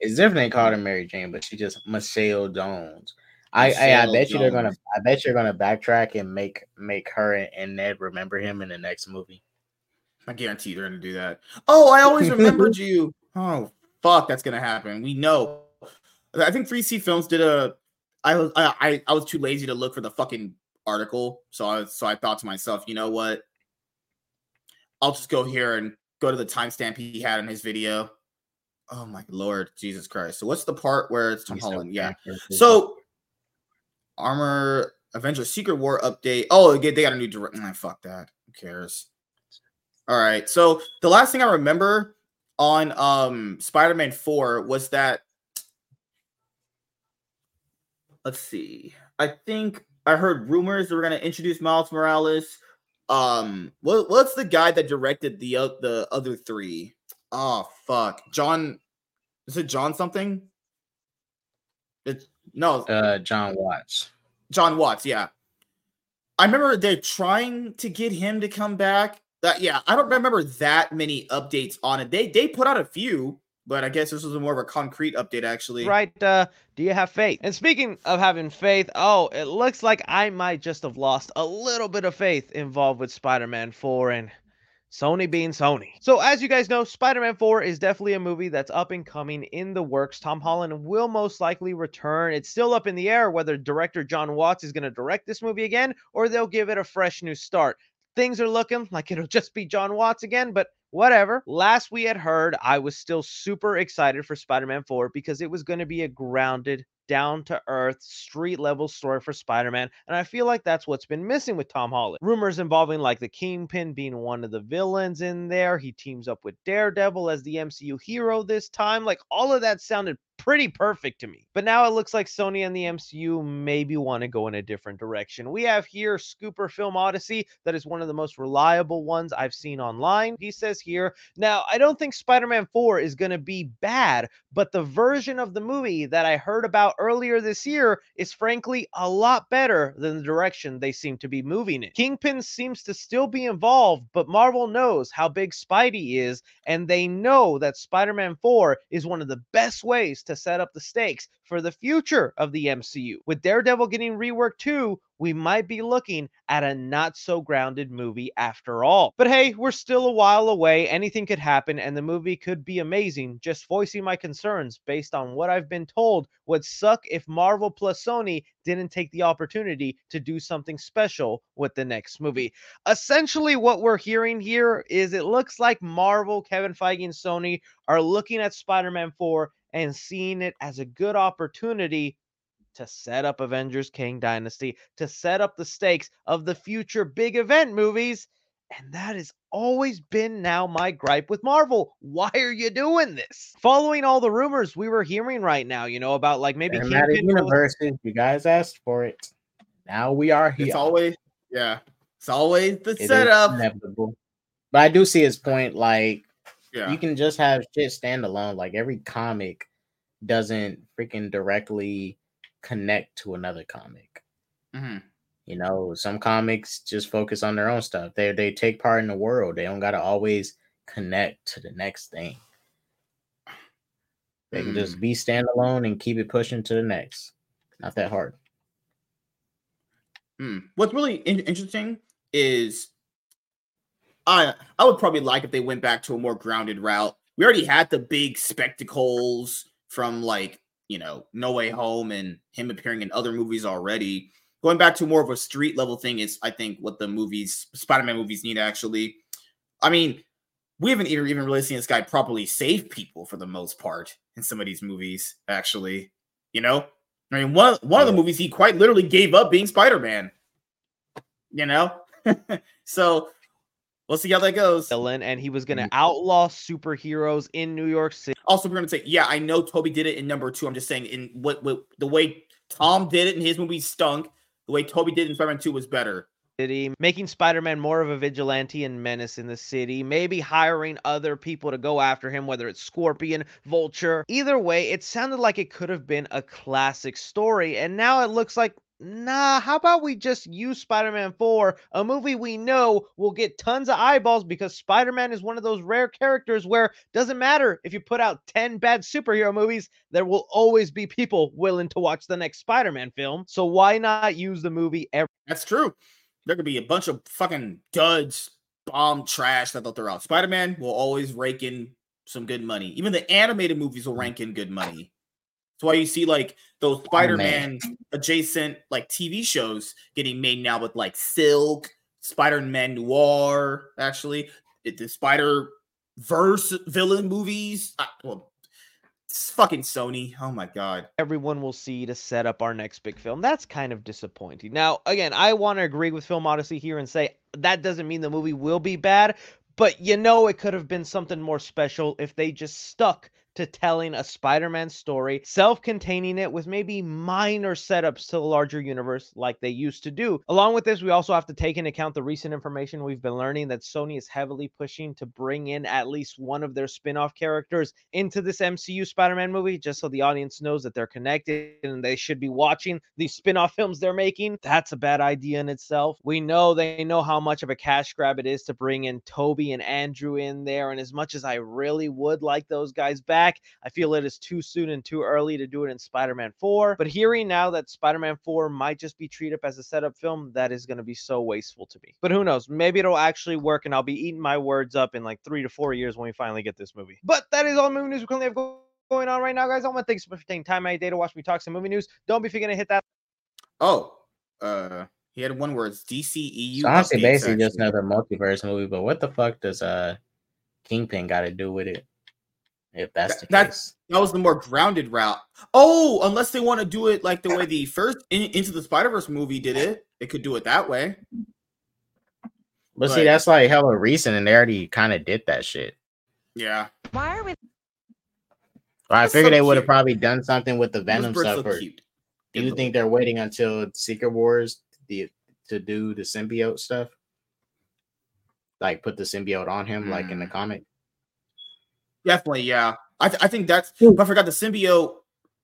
It's different than calling her Mary Jane, but she just Michelle Jones. I, I, I bet you they're gonna I bet you're gonna backtrack and make make her and, Ned remember him in the next movie. I guarantee they're gonna do that. Oh, I always remembered <laughs> you. Oh, fuck, that's gonna happen. We know. I think 3C Films did a. I was I, I I was too lazy to look for the fucking article, so I so I thought to myself, you know what? I'll just go here and go to the timestamp he had in his video. Oh my lord, Jesus Christ! So what's the part where it's Tom Holland? Yeah. So, Armor Avengers Secret War update. Oh, they they got a new direct. Nah, fuck that. Who cares? All right. So the last thing I remember on um Spider-Man 4 was that let's see. I think I heard rumors they were gonna introduce Miles Morales. Um, what what's the guy that directed the o- the other three? Oh fuck, John. Is it John something? It's no, uh John Watts. John Watts, yeah. I remember they're trying to get him to come back. That yeah, I don't remember that many updates on it. They they put out a few, but I guess this was more of a concrete update actually. right uh do you have faith? And speaking of having faith oh it looks like i might just have lost a little bit of faith involved with spider-man 4 and sony being sony. So as you guys know spider-man 4 is definitely a movie that's up and coming in the works. Tom holland will most likely return. It's still up in the air whether director john watts is going to direct this movie again or they'll give it a fresh new start. Things are looking like it'll just be john watts again but whatever. Last we had heard, I was still super excited for Spider Man 4 because it was going to be a grounded, down to earth, street level story for Spider Man. And I feel like that's what's been missing with Tom Holland. Rumors involving like the Kingpin being one of the villains in there. He teams up with Daredevil as the MCU hero this time. Like all of that sounded pretty perfect to me. But now it looks like Sony and the MCU maybe want to go in a different direction. We have here Scooper Film Odyssey, that is one of the most reliable ones I've seen online. He says here, now I don't think Spider Man 4 is going to be bad, but the version of the movie that I heard about earlier this year is frankly a lot better than the direction they seem to be moving in. Kingpin seems to still be involved, but Marvel knows how big Spidey is, and they know that Spider Man 4 is one of the best ways to set up the stakes for the future of the MCU. With Daredevil getting reworked too, we might be looking at a not so grounded movie after all. But hey, we're still a while away. Anything could happen, and the movie could be amazing. Just voicing my concerns based on what I've been told would suck if Marvel plus Sony didn't take the opportunity to do something special with the next movie. Essentially, what we're hearing here is it looks like Marvel, Kevin Feige, and Sony are looking at Spider Man 4 and seeing it as a good opportunity to set up Avengers Kang Dynasty, to set up the stakes of the future big event movies. And that has always been now my gripe with Marvel. <laughs> Why are you doing this? Following all the rumors we were hearing right now, you know, about like maybe Cinematic Kingpin was- Universes, you guys asked for it. Now we are here. It's always yeah. It's always the It is setup. inevitable. But I do see his point. Like Yeah. you can just have shit stand alone. Like every comic doesn't freaking directly connect to another comic. Mhm. You know, some comics just focus on their own stuff. They they take part in the world. They don't gotta always connect to the next thing. They can just be standalone and keep it pushing to the next. Not that hard. Hmm. What's really in- interesting is I I would probably like if they went back to a more grounded route we already had the big spectacles from like you know No Way Home and him appearing in other movies already. Going back to more of a street level thing is, I think, what the movies, Spider-Man movies, need actually. I mean, we haven't even even really seen this guy properly save people for the most part in some of these movies. Actually, you know, I mean, one one of the movies he quite literally gave up being Spider-Man. You know, <laughs> so we'll see how that goes. villain and he was going to mm. outlaw superheroes in New York City. Also, we're gonna say, yeah, I know Tobey did it in number two. I'm just saying, in what, what the way Tom did it in his movie stunk. The way Tobey did it in Spider-Man Two was better. City, making Spider-Man more of a vigilante and menace in the city, maybe hiring other people to go after him, whether it's Scorpion, Vulture. Either way, it sounded like it could have been a classic story, and now it looks like Nah, how about we just use Spider Man 4, a movie we know will get tons of eyeballs because Spider Man is one of those rare characters where doesn't matter if you put out 10 bad superhero movies, there will always be people willing to watch the next Spider Man film. So why not use the movie every That's true. There could be a bunch of fucking duds, bomb trash that they'll throw out. Spider-Man will always rake in some good money. Even the animated movies will mm. rank in good money. That's why you see like those Spider-Man adjacent like TV shows getting made now with like Silk, Spider-Man Noir, actually, it, the Spider Verse villain movies. Uh, well, it's fucking Sony. Oh my god. everyone will see to set up our next big film. That's kind of disappointing. Now, again, I want to agree with Film Odyssey here and say that doesn't mean the movie will be bad, but you know it could have been something more special if they just stuck to telling a Spider-Man story, self-containing it with maybe minor setups to the larger universe like they used to do. Along with this, we also have to take into account the recent information we've been learning that Sony is heavily pushing to bring in at least one of their spin-off characters into this MCU Spider-Man movie just so the audience knows that they're connected and they should be watching these spin-off <laughs> films they're making. That's a bad idea in itself. We know they know how much of a cash grab it is to bring in Tobey and Andrew in there and as much as I really would like those guys back, I feel it is too soon and too early to do it in Spider-Man 4. But hearing now that Spider-Man 4 might just be treated up as a setup film, that is going to be so wasteful to me. But who knows? Maybe it'll actually work and I'll be eating my words up in like three to four years when we finally get this movie. But that is all movie news we currently have going on right now, guys. I want to thank you so much for taking time out of your day to watch me talk some movie news. Don't be forgetting to hit that Oh, uh, he had one word. DCEU. So honestly, updates, basically just another multiverse movie. But what the fuck does uh Kingpin got to do with it? If that's the That- that's- case, That was the more grounded route. Oh, unless they want to do it like the way the first in, Into the Spider Verse movie did it, they could do it that way. but see, that's like hella recent, and they already kind of did that shit. Yeah, Why are we? I That's figured so they would have probably done something with the Venom birds stuff. look Or, do you think they're waiting until Secret Wars the, to do the symbiote stuff? Like put the symbiote on him, like in the Mm. comic. Definitely, yeah. I, th- I think that's. Hmm. But I forgot the symbiote.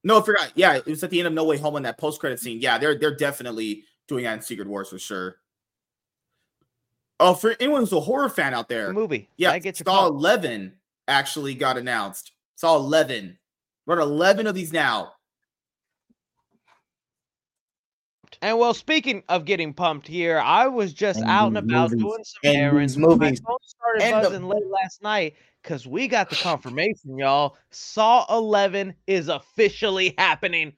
No, I forgot. Yeah, it was at the end of No Way Home in that post credit scene. Yeah, they're they're definitely doing that in Secret Wars for sure. Oh, for anyone who's a horror fan out there, movie. yeah, I get your Saw pop. Eleven actually got announced. Saw Eleven. We're at eleven of these now. And well, speaking of getting pumped here, I was just And out and about movies. doing some And errands. these My phone started And the- buzzing late last night because we got the confirmation, y'all. Saw 11 is officially happening.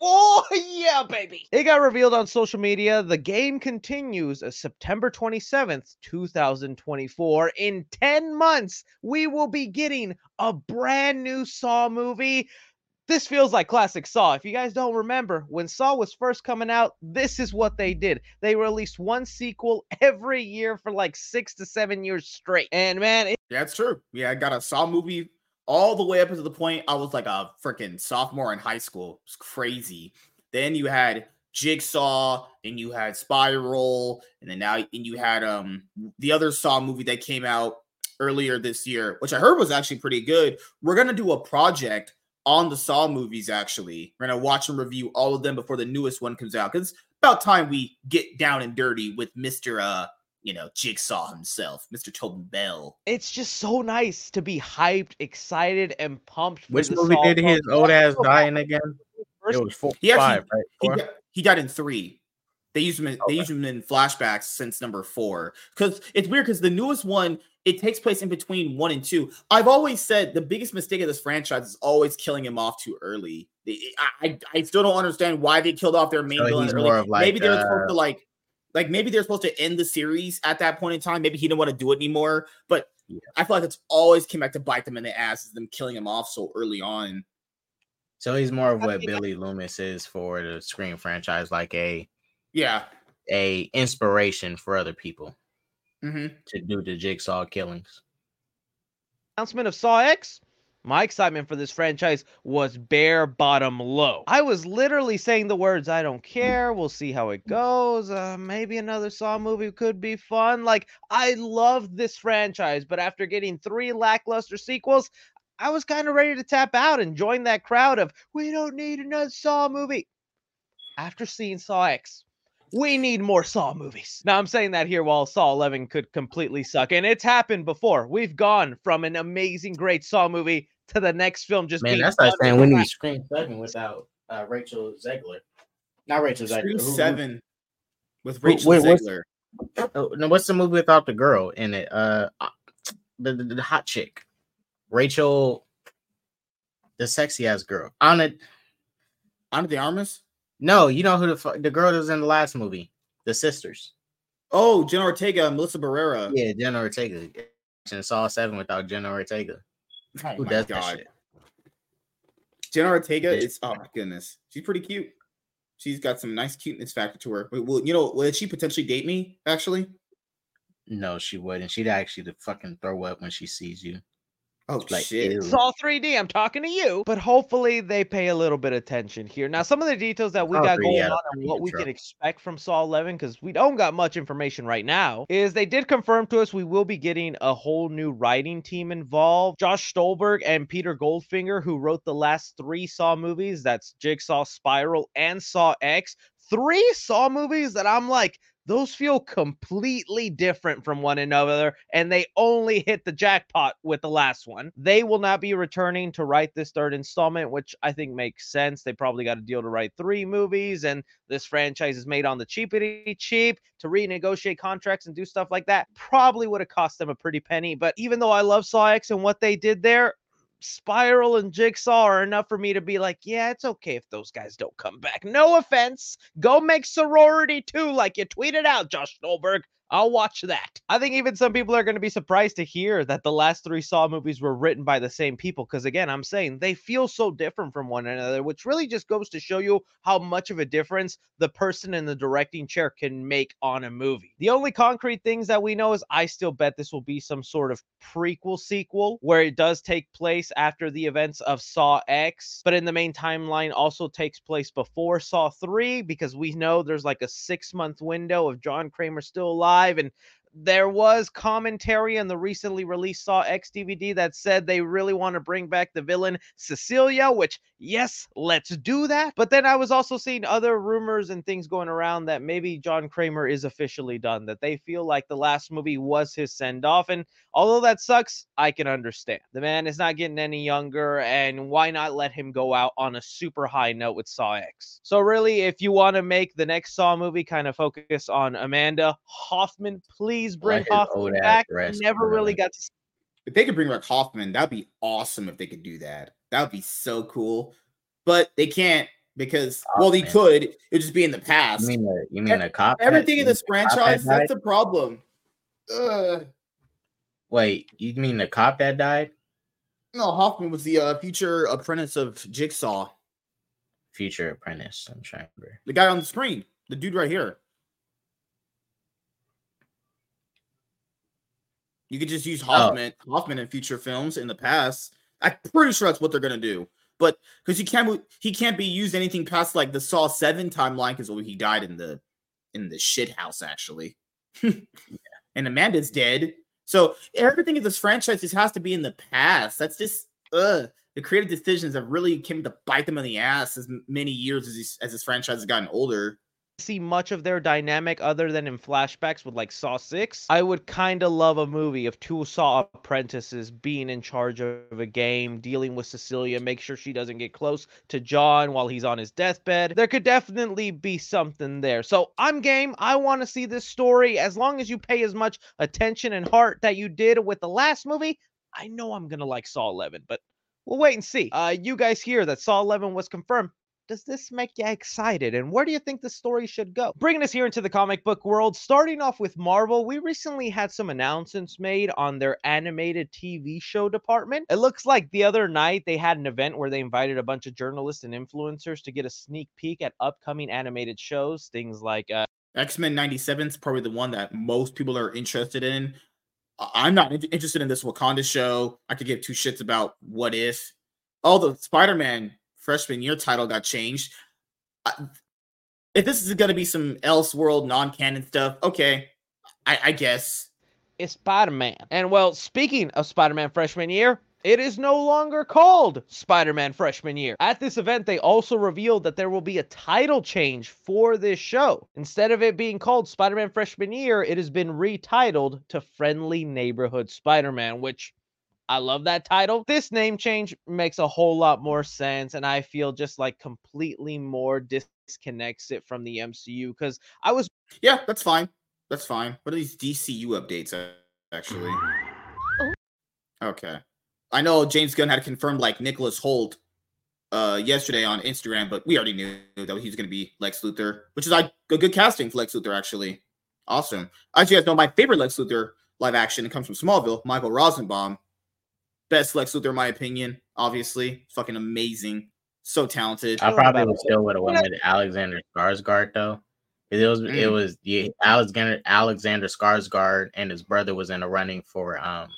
Oh, yeah, baby. It got revealed on social media. The game continues September 27th, 2024. In 10 months, we will be getting a brand new Saw movie. This feels like classic Saw. If you guys don't remember, when Saw was first coming out, this is what they did. They released one sequel <laughs> every year for like six to seven years straight. And man, it it's true. Yeah, I got a Saw movie all the way up to the point I was like a freaking sophomore in high school. It's crazy. Then you had Jigsaw, and you had Spiral, and then now and you had um the other Saw movie that came out earlier this year, which I heard was actually pretty good. We're gonna do a project on the Saw movies. Actually, we're gonna watch and review all of them before the newest one comes out. Because it's about time we get down and dirty with Mister uh you know Jigsaw himself, Mister Tobin Bell. it's just so nice to be hyped, excited, and pumped. For Which the movie Saw did his old ass die in again? It was four, He actually- five, right? He, Four? di- he died in three. They use them. In, Okay. They use them in flashbacks since number four. Because it's weird. Because the newest one it takes place in between one and two. I've always said the biggest mistake of this franchise is always killing him off too early. I I, I still don't understand why they killed off their main So villain early. like, Maybe they were uh, supposed to like. Like maybe they're supposed to end the series at that point in time. Maybe he didn't want to do it anymore. But Yeah. I feel like it's always came back to bite them in the ass, is them killing him off so early on. So he's more of what Billy Loomis is for the Scream franchise, like a Yeah. a inspiration for other people hmm to do the jigsaw killings. announcement of Saw X, my excitement for this franchise was bare bottom low. I was literally saying the words, I don't care, we'll see how it goes. Uh, maybe another Saw movie could be fun. Like, I love this franchise, but after getting three lackluster sequels, I was kind of ready to tap out and join that crowd of, we don't need another Saw movie. After seeing Saw X, we need more Saw movies. Now, I'm saying that here while Saw 11 could completely suck, and it's happened before. We've gone from an amazing, great Saw movie to the next film just Man, being that's like done saying we need Scream Seven without uh, Rachel Zegler. Not Rachel Zegler. Scream who- who- Seven with Rachel wait, what's- Zegler. Oh, no, what's the movie without the girl in it? Uh, uh, the, the, the hot chick, Rachel, the sexy ass girl. On it, Ana de Armas. No, you know who the fu- the girl that was in the last movie, the sisters. Oh, Jenna Ortega, and Melissa Barrera. Yeah, Jenna Ortega. And Saw Seven without Jenna Ortega. Oh Who my does that shit? Jenna Ortega is oh my goodness. She's pretty cute. She's got some nice cuteness factor to her. Well, you know, would she potentially date me? Actually, No, she wouldn't. She'd actually fucking throw up when she sees you. Oh Like, shit. ew. Saw 3D, I'm talking to you. But hopefully they pay a little bit of attention here. Now, some of the details that we Saw got going had a on and what we intro. can expect from Saw 11, because we don't got much information right now, is they did confirm to us we will be getting a whole new writing team involved. Josh Stolberg and Peter Goldfinger, who wrote the last three Saw movies, that's Jigsaw, Spiral, and Saw X. Three Saw movies that I'm like, those feel completely different from one another, and they only hit the jackpot with the last one. They will not be returning to write this third installment, which I think makes sense. They probably got a deal to write three movies, and this franchise is made on the cheapity cheap to renegotiate contracts and do stuff like that. Probably would have cost them a pretty penny, but even though I love Saw X and what they did there, Spiral and Jigsaw are enough for me to be like, yeah, it's okay if those guys don't come back. No offense. Go make sorority too, like you tweeted out, Josh Stolberg. I'll watch that. I think even some people are going to be surprised to hear that the last three Saw movies were written by the same people. Because again, I'm saying they feel so different from one another, which really just goes to show you how much of a difference the person in the directing chair can make on a movie. The only concrete things that we know is I still bet this will be some sort of prequel sequel where it does take place after the events of Saw X, but in the main timeline also takes place before Saw 3 because we know there's like a six month window of John Kramer still alive and there was commentary in the recently released Saw X DVD that said they really want to bring back the villain Cecilia, which, yes, let's do that. But then I was also seeing other rumors and things going around that maybe John Kramer is officially done, that they feel like the last movie was his send off. And although that sucks, I can understand. The man is not getting any younger, and why not let him go out on a super high note with Saw X? So, really, if you want to make the next Saw movie kind of focus on Amanda Hoffman, please bring his Hoffman back. dress, Never really really. got to see If they could bring back Hoffman, that'd be awesome if they could do that. That would be so cool. But they can't because well, they Hoffman. could. It would just be in the past. You mean the you mean the cop? Everything in this mean the cop that franchise, died? that's the problem. Ugh. Wait, you mean the cop that died? No, Hoffman was the uh, future apprentice of Jigsaw. Future apprentice. I'm trying to remember. The guy on the screen, the dude right here. You could just use Oh. Hoffman, Hoffman in future films in the past. I'm pretty sure that's what they're gonna do. But because he can't, he can't be used anything past like the Saw Seven timeline because he died in the in the shit house actually. <laughs> And Amanda's dead, so everything in this franchise just has to be in the past. That's just ugh. The creative decisions have really came to bite them in the ass as many years as this, as this franchise has gotten older. See much of their dynamic other than in flashbacks with like Saw 6. I would kind of love a movie of two Saw apprentices being in charge of a game, dealing with Cecilia, make sure she doesn't get close to John while he's on his deathbed. There could definitely be something there. So I'm game. I want to see this story. As long as you pay as much attention and heart that you did with the last movie, I know I'm going to like Saw 11, but we'll wait and see. Uh, you guys hear that Saw 11 was confirmed does this make you excited? And where do you think the story should go? Bringing us here into the comic book world, starting off with Marvel, we recently had some announcements made on their animated TV show department. It looks like the other night they had an event where they invited a bunch of journalists and influencers to get a sneak peek at upcoming animated shows, things like uh, X Men '97 is probably the one that most people are interested in. I'm not interested in this Wakanda show. I could give two shits about what if. Oh, the Spider Man freshman year title got changed. I- If this is going to be some Elseworld non canon stuff, okay, I, I guess. It's Spider Man. And well, speaking of Spider Man freshman year, it is no longer called Spider Man freshman year. At this event, they also revealed that there will be a title change for this show. Instead of it being called Spider Man freshman year, it has been retitled to Friendly Neighborhood Spider Man, which I love that title. This name change makes a whole lot more sense, and I feel just like completely more disconnects it from the MCU because I was Yeah, that's fine. That's fine. What are these DCU updates actually? Okay. I know James Gunn had confirmed like Nicholas Hoult uh yesterday on Instagram, but we already knew that he was going to be Lex Luthor, which is like a good casting for Lex Luthor actually. Awesome. As you guys know, my favorite Lex Luthor live action it comes from Smallville, Michael Rosenbaum. Best Lex Luthor in my opinion, obviously. Fucking amazing. So talented. I probably would still would have went with Alexander Skarsgård though. It was it Mm. was yeah, Alexander Alexander Skarsgård and his brother was in the running for um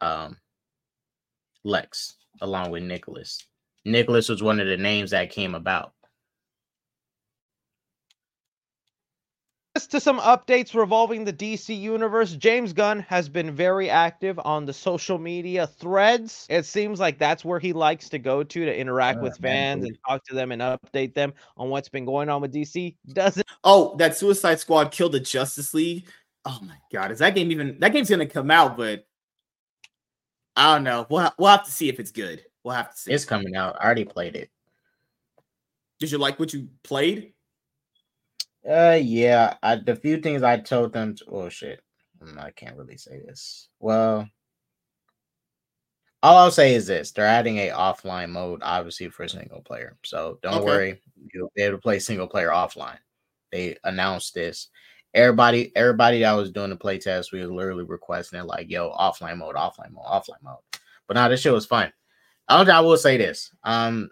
um Lex along with Nicholas. Nicholas was one of the names that came about. To some updates revolving the DC universe, James Gunn has been very active on the social media threads. It seems like that's where he likes to go to to interact Oh, with man, fans and talk to them and update them on what's been going on with DC. Doesn't Oh, that Suicide Squad Kill the Justice League. Oh my god, is that game even that game's gonna come out? But I don't know. We'll ha- we'll have to see if it's good. We'll have to see. It's coming out. I already played it. Did you like what you played? Uh yeah, I the few things I told them to, oh shit. mm, I can't really say this. Well, all I'll say is this they're adding a offline mode, obviously, for single player. So don't Okay. worry, you'll be able to play single player offline. They announced this. Everybody, everybody that was doing the play test, we was literally requesting it, like, yo, offline mode, offline mode, offline mode. But now this shit was fun. I will say this. Um,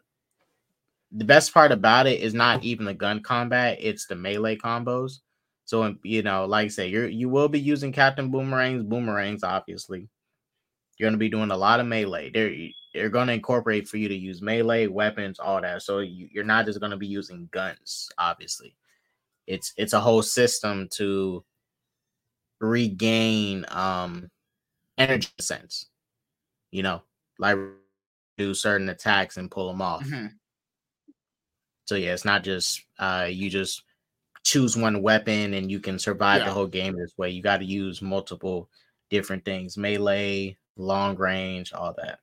the best part about it is not even the gun combat; it's the melee combos. So um, you know, like I say, you're you will be using Captain Boomerangs, boomerangs, obviously. You're gonna be doing a lot of melee. They're they're gonna incorporate for you to use melee weapons, all that. So you, you're not just gonna be using guns, obviously. It's it's a whole system to regain um energy sense. You know, like do certain attacks and pull them off. Mhm. So yeah, it's not just uh you just choose one weapon and you can survive the whole game this way. You got to use multiple different things, melee, long range, all that.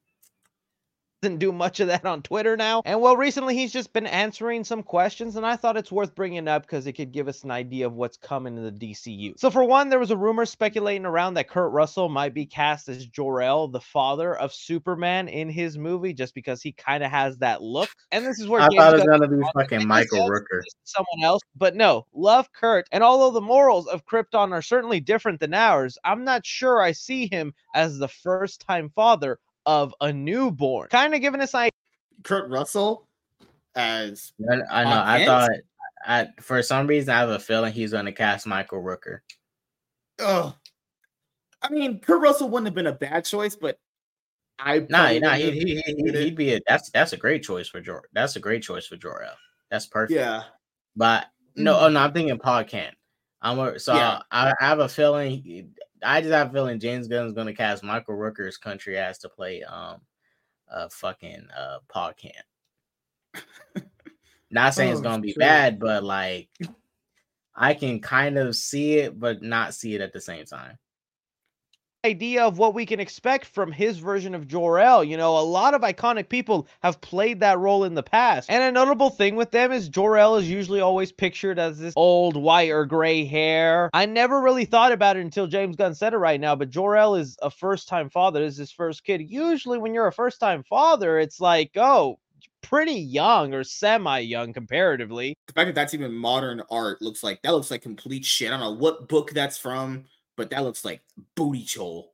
Doesn't do much of that on Twitter now. And well, recently he's just been answering some questions, and I thought it's worth bringing up because it could give us an idea of what's coming in the DCU. So, for one, there was a rumor speculating around that Kurt Russell might be cast as Jor-El, the father of Superman, in his movie, just because he kind of has that look. And this is where I thought it was gonna be fucking Michael Rooker. someone else, but no, love Kurt. And although the morals of Krypton are certainly different than ours, I'm not sure I see him as the first time father of a newborn. Kind of giving us an Kurt Russell as I, I know. I thought. I for some reason I have a feeling he's gonna cast Michael Rooker. oh, I mean Kurt Russell wouldn't have been a bad choice, but I Nah, nah, wouldn't he, have he, he, did it. he'd be a that's that's a great choice for Jor. That's a great choice for Jor El. That's perfect. yeah. But no, hmm. oh no, I'm thinking Paul Kent. I'm a- so Yeah. I, I have a feeling. I just have a feeling James Gunn's gonna cast Michael Rooker's country ass to play um uh fucking uh Paul Kent. <laughs> Not saying it's Oh, gonna be shit. bad, but like I can kind of see it, but not see it at the same time. Idea of what we can expect from his version of Jor-El. You know, a lot of iconic people have played that role in the past. And a notable thing with them is Jor-El is usually always pictured as this old white or gray hair. I never really thought about it until James Gunn said it right now, but Jor-El is a first-time father. This is his first kid. Usually when you're a first-time father, it's like, oh, pretty young or semi-young comparatively. The fact that that's even modern art looks like that looks like complete shit. I don't know what book that's from, but that looks like booty chole.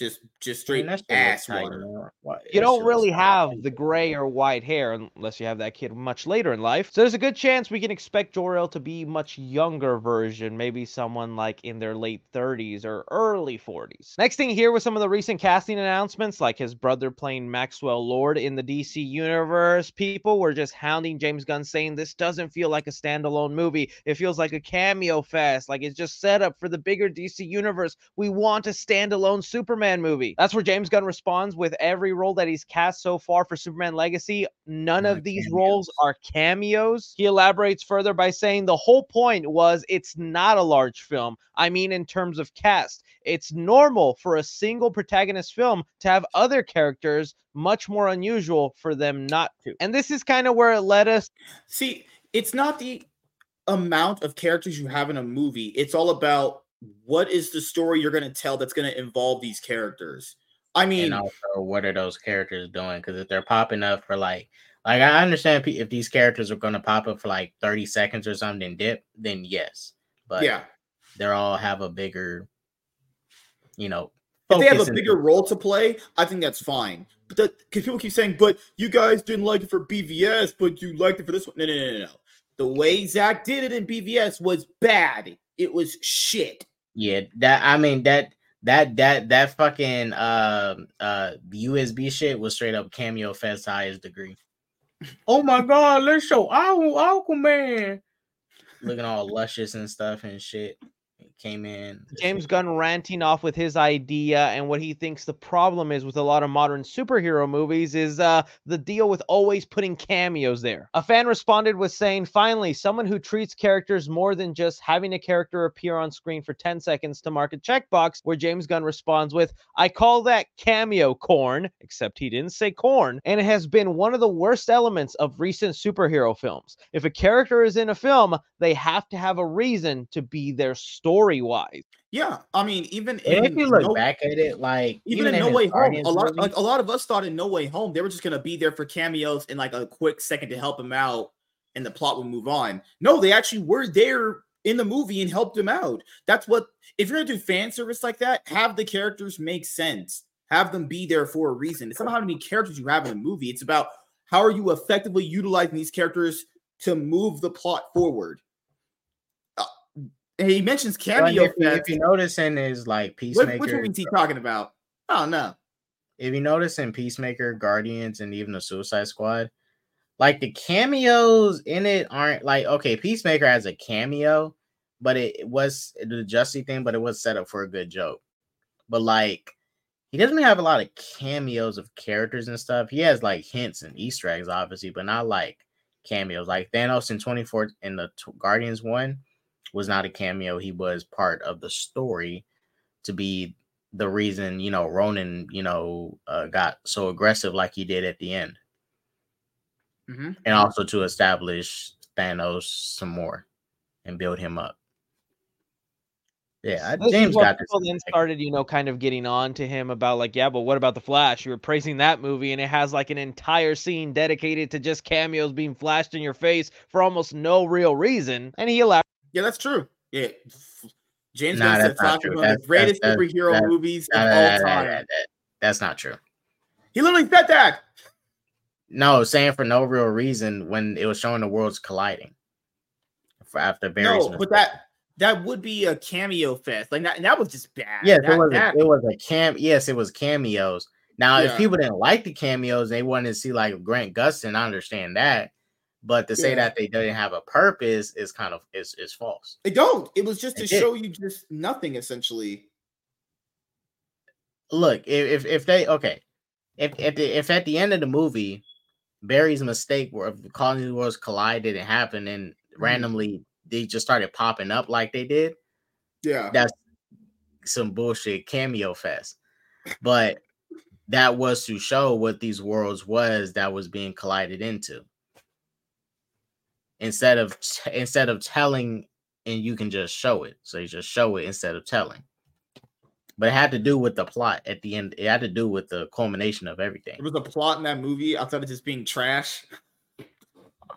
Just just I mean, straight that shit looks ass water. man. You don't really have the gray or white hair unless you have that kid much later in life. So there's a good chance we can expect Jor-El to be much younger version, maybe someone like in their late 30s or early 40s. Next thing here was some of the recent casting announcements, like his brother playing Maxwell Lord in the DC universe. People were just hounding James Gunn saying this doesn't feel like a standalone movie. It feels like a cameo fest, like it's just set up for the bigger DC universe. We want a standalone Superman movie. That's where James Gunn responds with every role that he's cast so far for Superman Legacy. None of these cameos. roles are cameos. He elaborates further by saying the whole point was it's not a large film. I mean, in terms of cast, it's normal for a single protagonist film to have other characters, much more unusual for them not to. And this is kind of where it led us See, it's not the amount of characters you have in a movie. It's all about what is the story you're going to tell that's going to involve these characters. I mean, and also what are those characters doing? Because if they're popping up for like, like I understand if these characters are going to pop up for like thirty seconds or something, dip, then yes. But yeah. they're all have a bigger, you know, If they have a bigger role to play, I think that's fine. But because people keep saying, "But you guys didn't like it for BVS, but you liked it for this one." No, no, no, no, no. The way Zack did it in BVS was bad. It was shit. Yeah, that I mean that that that that fucking uh uh USB shit was straight up cameo fest highest degree. Oh my god, let's show Aqu- Aquaman. Looking all luscious and stuff and shit. Came in. James Gunn ranting off with his idea and what he thinks the problem is with a lot of modern superhero movies is uh, the deal with always putting cameos there. A fan responded with saying, finally, someone who treats characters more than just having a character appear on screen for 10 seconds to mark a checkbox, where James Gunn responds with, I call that cameo corn, except he didn't say corn, and it has been one of the worst elements of recent superhero films. If a character is in a film, they have to have a reason to be their story wise. Yeah, I mean, even And if you look No- back at it, like even, in in No Way Home, a lot movie- like a lot of us thought in No Way Home they were just gonna be there for cameos in like a quick second to help him out, and the plot would move on. No, they actually were there in the movie and helped him out. That's what if you're gonna do fan service like that, have the characters make sense. Have them be there for a reason. It's not how many characters you have in a movie. It's about how are you effectively utilizing these characters to move the plot forward. He mentions cameo. if, you, if you notice in his like Peacemaker, which movie is he talking about? Oh no. if you notice in Peacemaker, Guardians, and even the Suicide Squad, like the cameos in it aren't like okay, Peacemaker has a cameo, but it, it was the Justy thing, but it was set up for a good joke. But like he doesn't have a lot of cameos of characters and stuff. He has like hints and Easter eggs, obviously, but not like cameos. Like Thanos in 24 in the Guardians one was not a cameo. He was part of the story to be the reason you know Ronan you know uh, got so aggressive like he did at the end, Mhm. and also to establish Thanos some more and build him up. Yeah, James got this. people then started, you know, kind of getting on to him about like, yeah, but what about the Flash? You were praising that movie, and it has like an entire scene dedicated to just cameos being flashed in your face for almost no real reason. And he elaborated. Yeah, that's true. Yeah. James Nah, Gunn said is one of the greatest that's- superhero that's- movies of all time. that's not true. He literally said that. No, saying for no real reason when it was showing the worlds colliding. For after various No, but that that would be a cameo fest. Like that, that was just bad. Yes, that, it was. that- A, it was a cam. Yes, it was cameos. Now, if people didn't like the cameos, they wanted to see like Grant Gustin. I understand that, but to say that they didn't have a purpose is kind of is is false. They don't. It was just to did. show you just nothing essentially. Look, if if, they okay, if if, the, if at the end of the movie, Barry's mistake where of calling these worlds collide didn't happen and mm-hmm. randomly they just started popping up like they did. Yeah. That's some bullshit cameo fest. But that was to show what these worlds was that was being collided into. Instead of instead of telling and you can just show it. So you just show it instead of telling. But it had to do with the plot at the end. It had to do with the culmination of everything. There was a plot in that movie outside of just being trash. <laughs>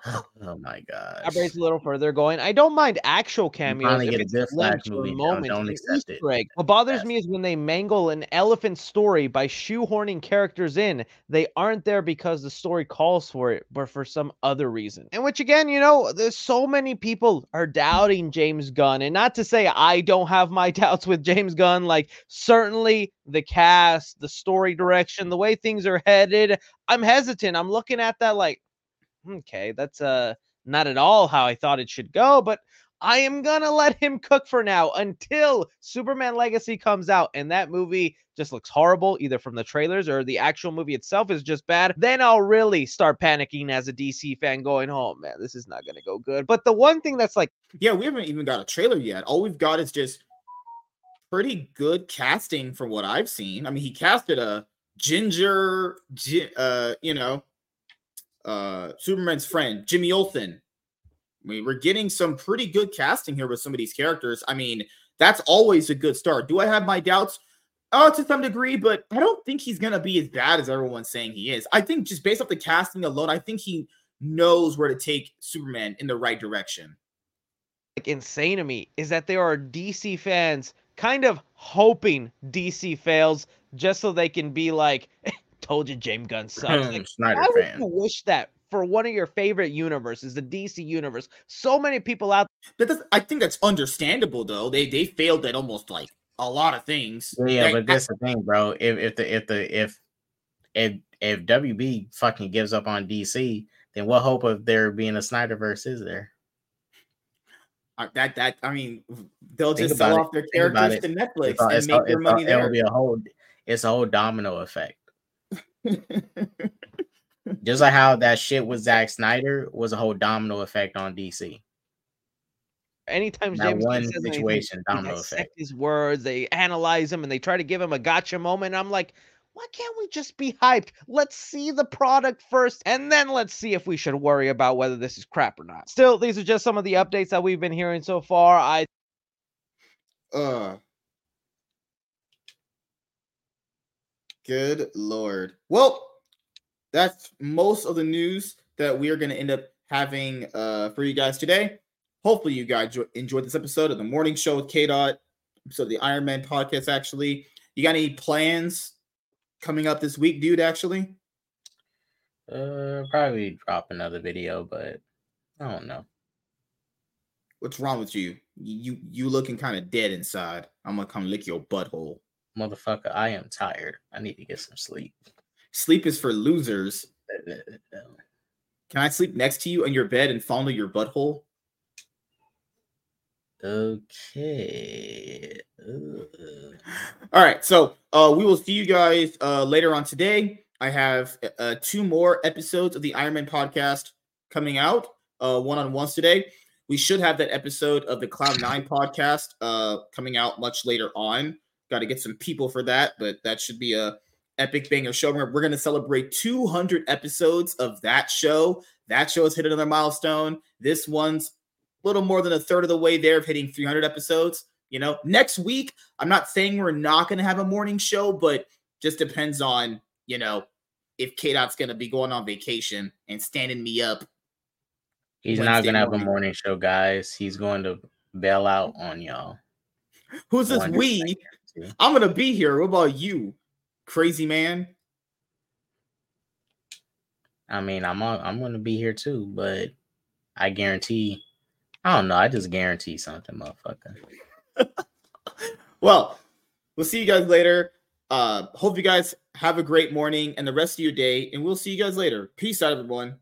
<laughs> Oh my god. elaborate a little further going. I don't mind actual cameos if get a it's Biff Flash movie moments, don't accept it. Egg. What bothers Yes. me is when they mangle an elephant story by shoehorning characters in. They aren't there because the story calls for it, but for some other reason. And which again, you know, there's so many people are doubting James Gunn. And not to say I don't have my <laughs> doubts with James Gunn, like certainly the cast, the story direction, the way things are headed. I'm hesitant. I'm looking at that like, okay, that's uh not at all how I thought it should go, but I am gonna <laughs> let him cook for now until Superman Legacy comes out and that movie just looks horrible, either from the trailers or the actual movie itself is just bad. Then I'll really start panicking as a DC fan, going, "Oh man, this is not gonna go good." But the one thing that's like, Yeah, we haven't even got a trailer yet. All we've got is just pretty good casting from what I've seen. I mean, he casted a ginger, gi- uh, you know, uh, Superman's friend, Jimmy Olsen. I mean, we're getting some pretty good casting here with some of these characters. I mean, that's always a good start. Do I have my doubts? Oh, to some degree, but I don't think he's gonna be as bad as everyone's saying he is. I think just based off the casting alone, I think he knows where to take Superman in the right direction. like insane to me is that there are DC fans kind of hoping DC fails just so they can be like, "Told you, James Gunn <clears throat> sucks." Like, Snyder Why would fan. you wish that for one of your favorite universes, the DC universe? So many people out That does, I think that's understandable though. They they failed at almost like a lot of things. Yeah, Like, but I- that's the thing, bro. If if the if the if if if WB fucking gives up on DC, then what hope of there being a Snyderverse is there? I- that that I mean, they'll Think just sell about it. off their characters to Netflix It's and it's make all- their it's all- money It will be a whole. It's a whole domino effect. Just like how that shit with Zack Snyder was a whole domino effect on DC. anytime That James Gunn one says anything, situation, they domino dissect effect. his words, they analyze him, and they try to give him a gotcha moment. I'm like, why can't we just be hyped? Let's see the product first, and then let's see if we should worry about whether this is crap or not. Still, these are just some of the updates that we've been hearing so far. I Uh Good lord. Well, that's most of the news that we are going to end up having uh, for you guys today. Hopefully, you guys enjoyed this episode of the morning show with K Dot, episode of the Iron Man podcast. Actually, you got any plans coming up this week, dude? Actually, Uh, probably drop another video, but I don't know. what's wrong with you? You you looking kind of dead inside. I'm gonna come lick your butthole. Motherfucker, I am tired. I need to get some sleep. Sleep is for losers. <laughs> Can I sleep next to you in your bed and fondle your butthole? Okay. All right, so uh, we will see you guys uh, later on today. I have uh, two more episodes of the Iron Man podcast coming out, uh, one on ones today. We should have that episode of the Cloud Nine podcast uh, coming out much later on. Got to get some people for that, but that should be a epic banger show. We're, going to celebrate 200 episodes of that show. That show has hit another milestone. This one's a little more than a third of the way there of hitting 300 episodes. You know, next week, I'm not saying we're not going to have a morning show, but just depends on, you know, if K Dot's going to be going on vacation and standing me up. He's not gonna have a morning show, guys. He's going to bail out on y'all. Who's this we? I'm going to be here. What about you, crazy man? I mean, I'm on, I'm gonna be here too, but I guarantee. I don't know. I just guarantee something, motherfucker. <laughs> Well, we'll see you guys later. Uh, hope you guys have a great morning and the rest of your day, and we'll see you guys later. Peace out, everyone.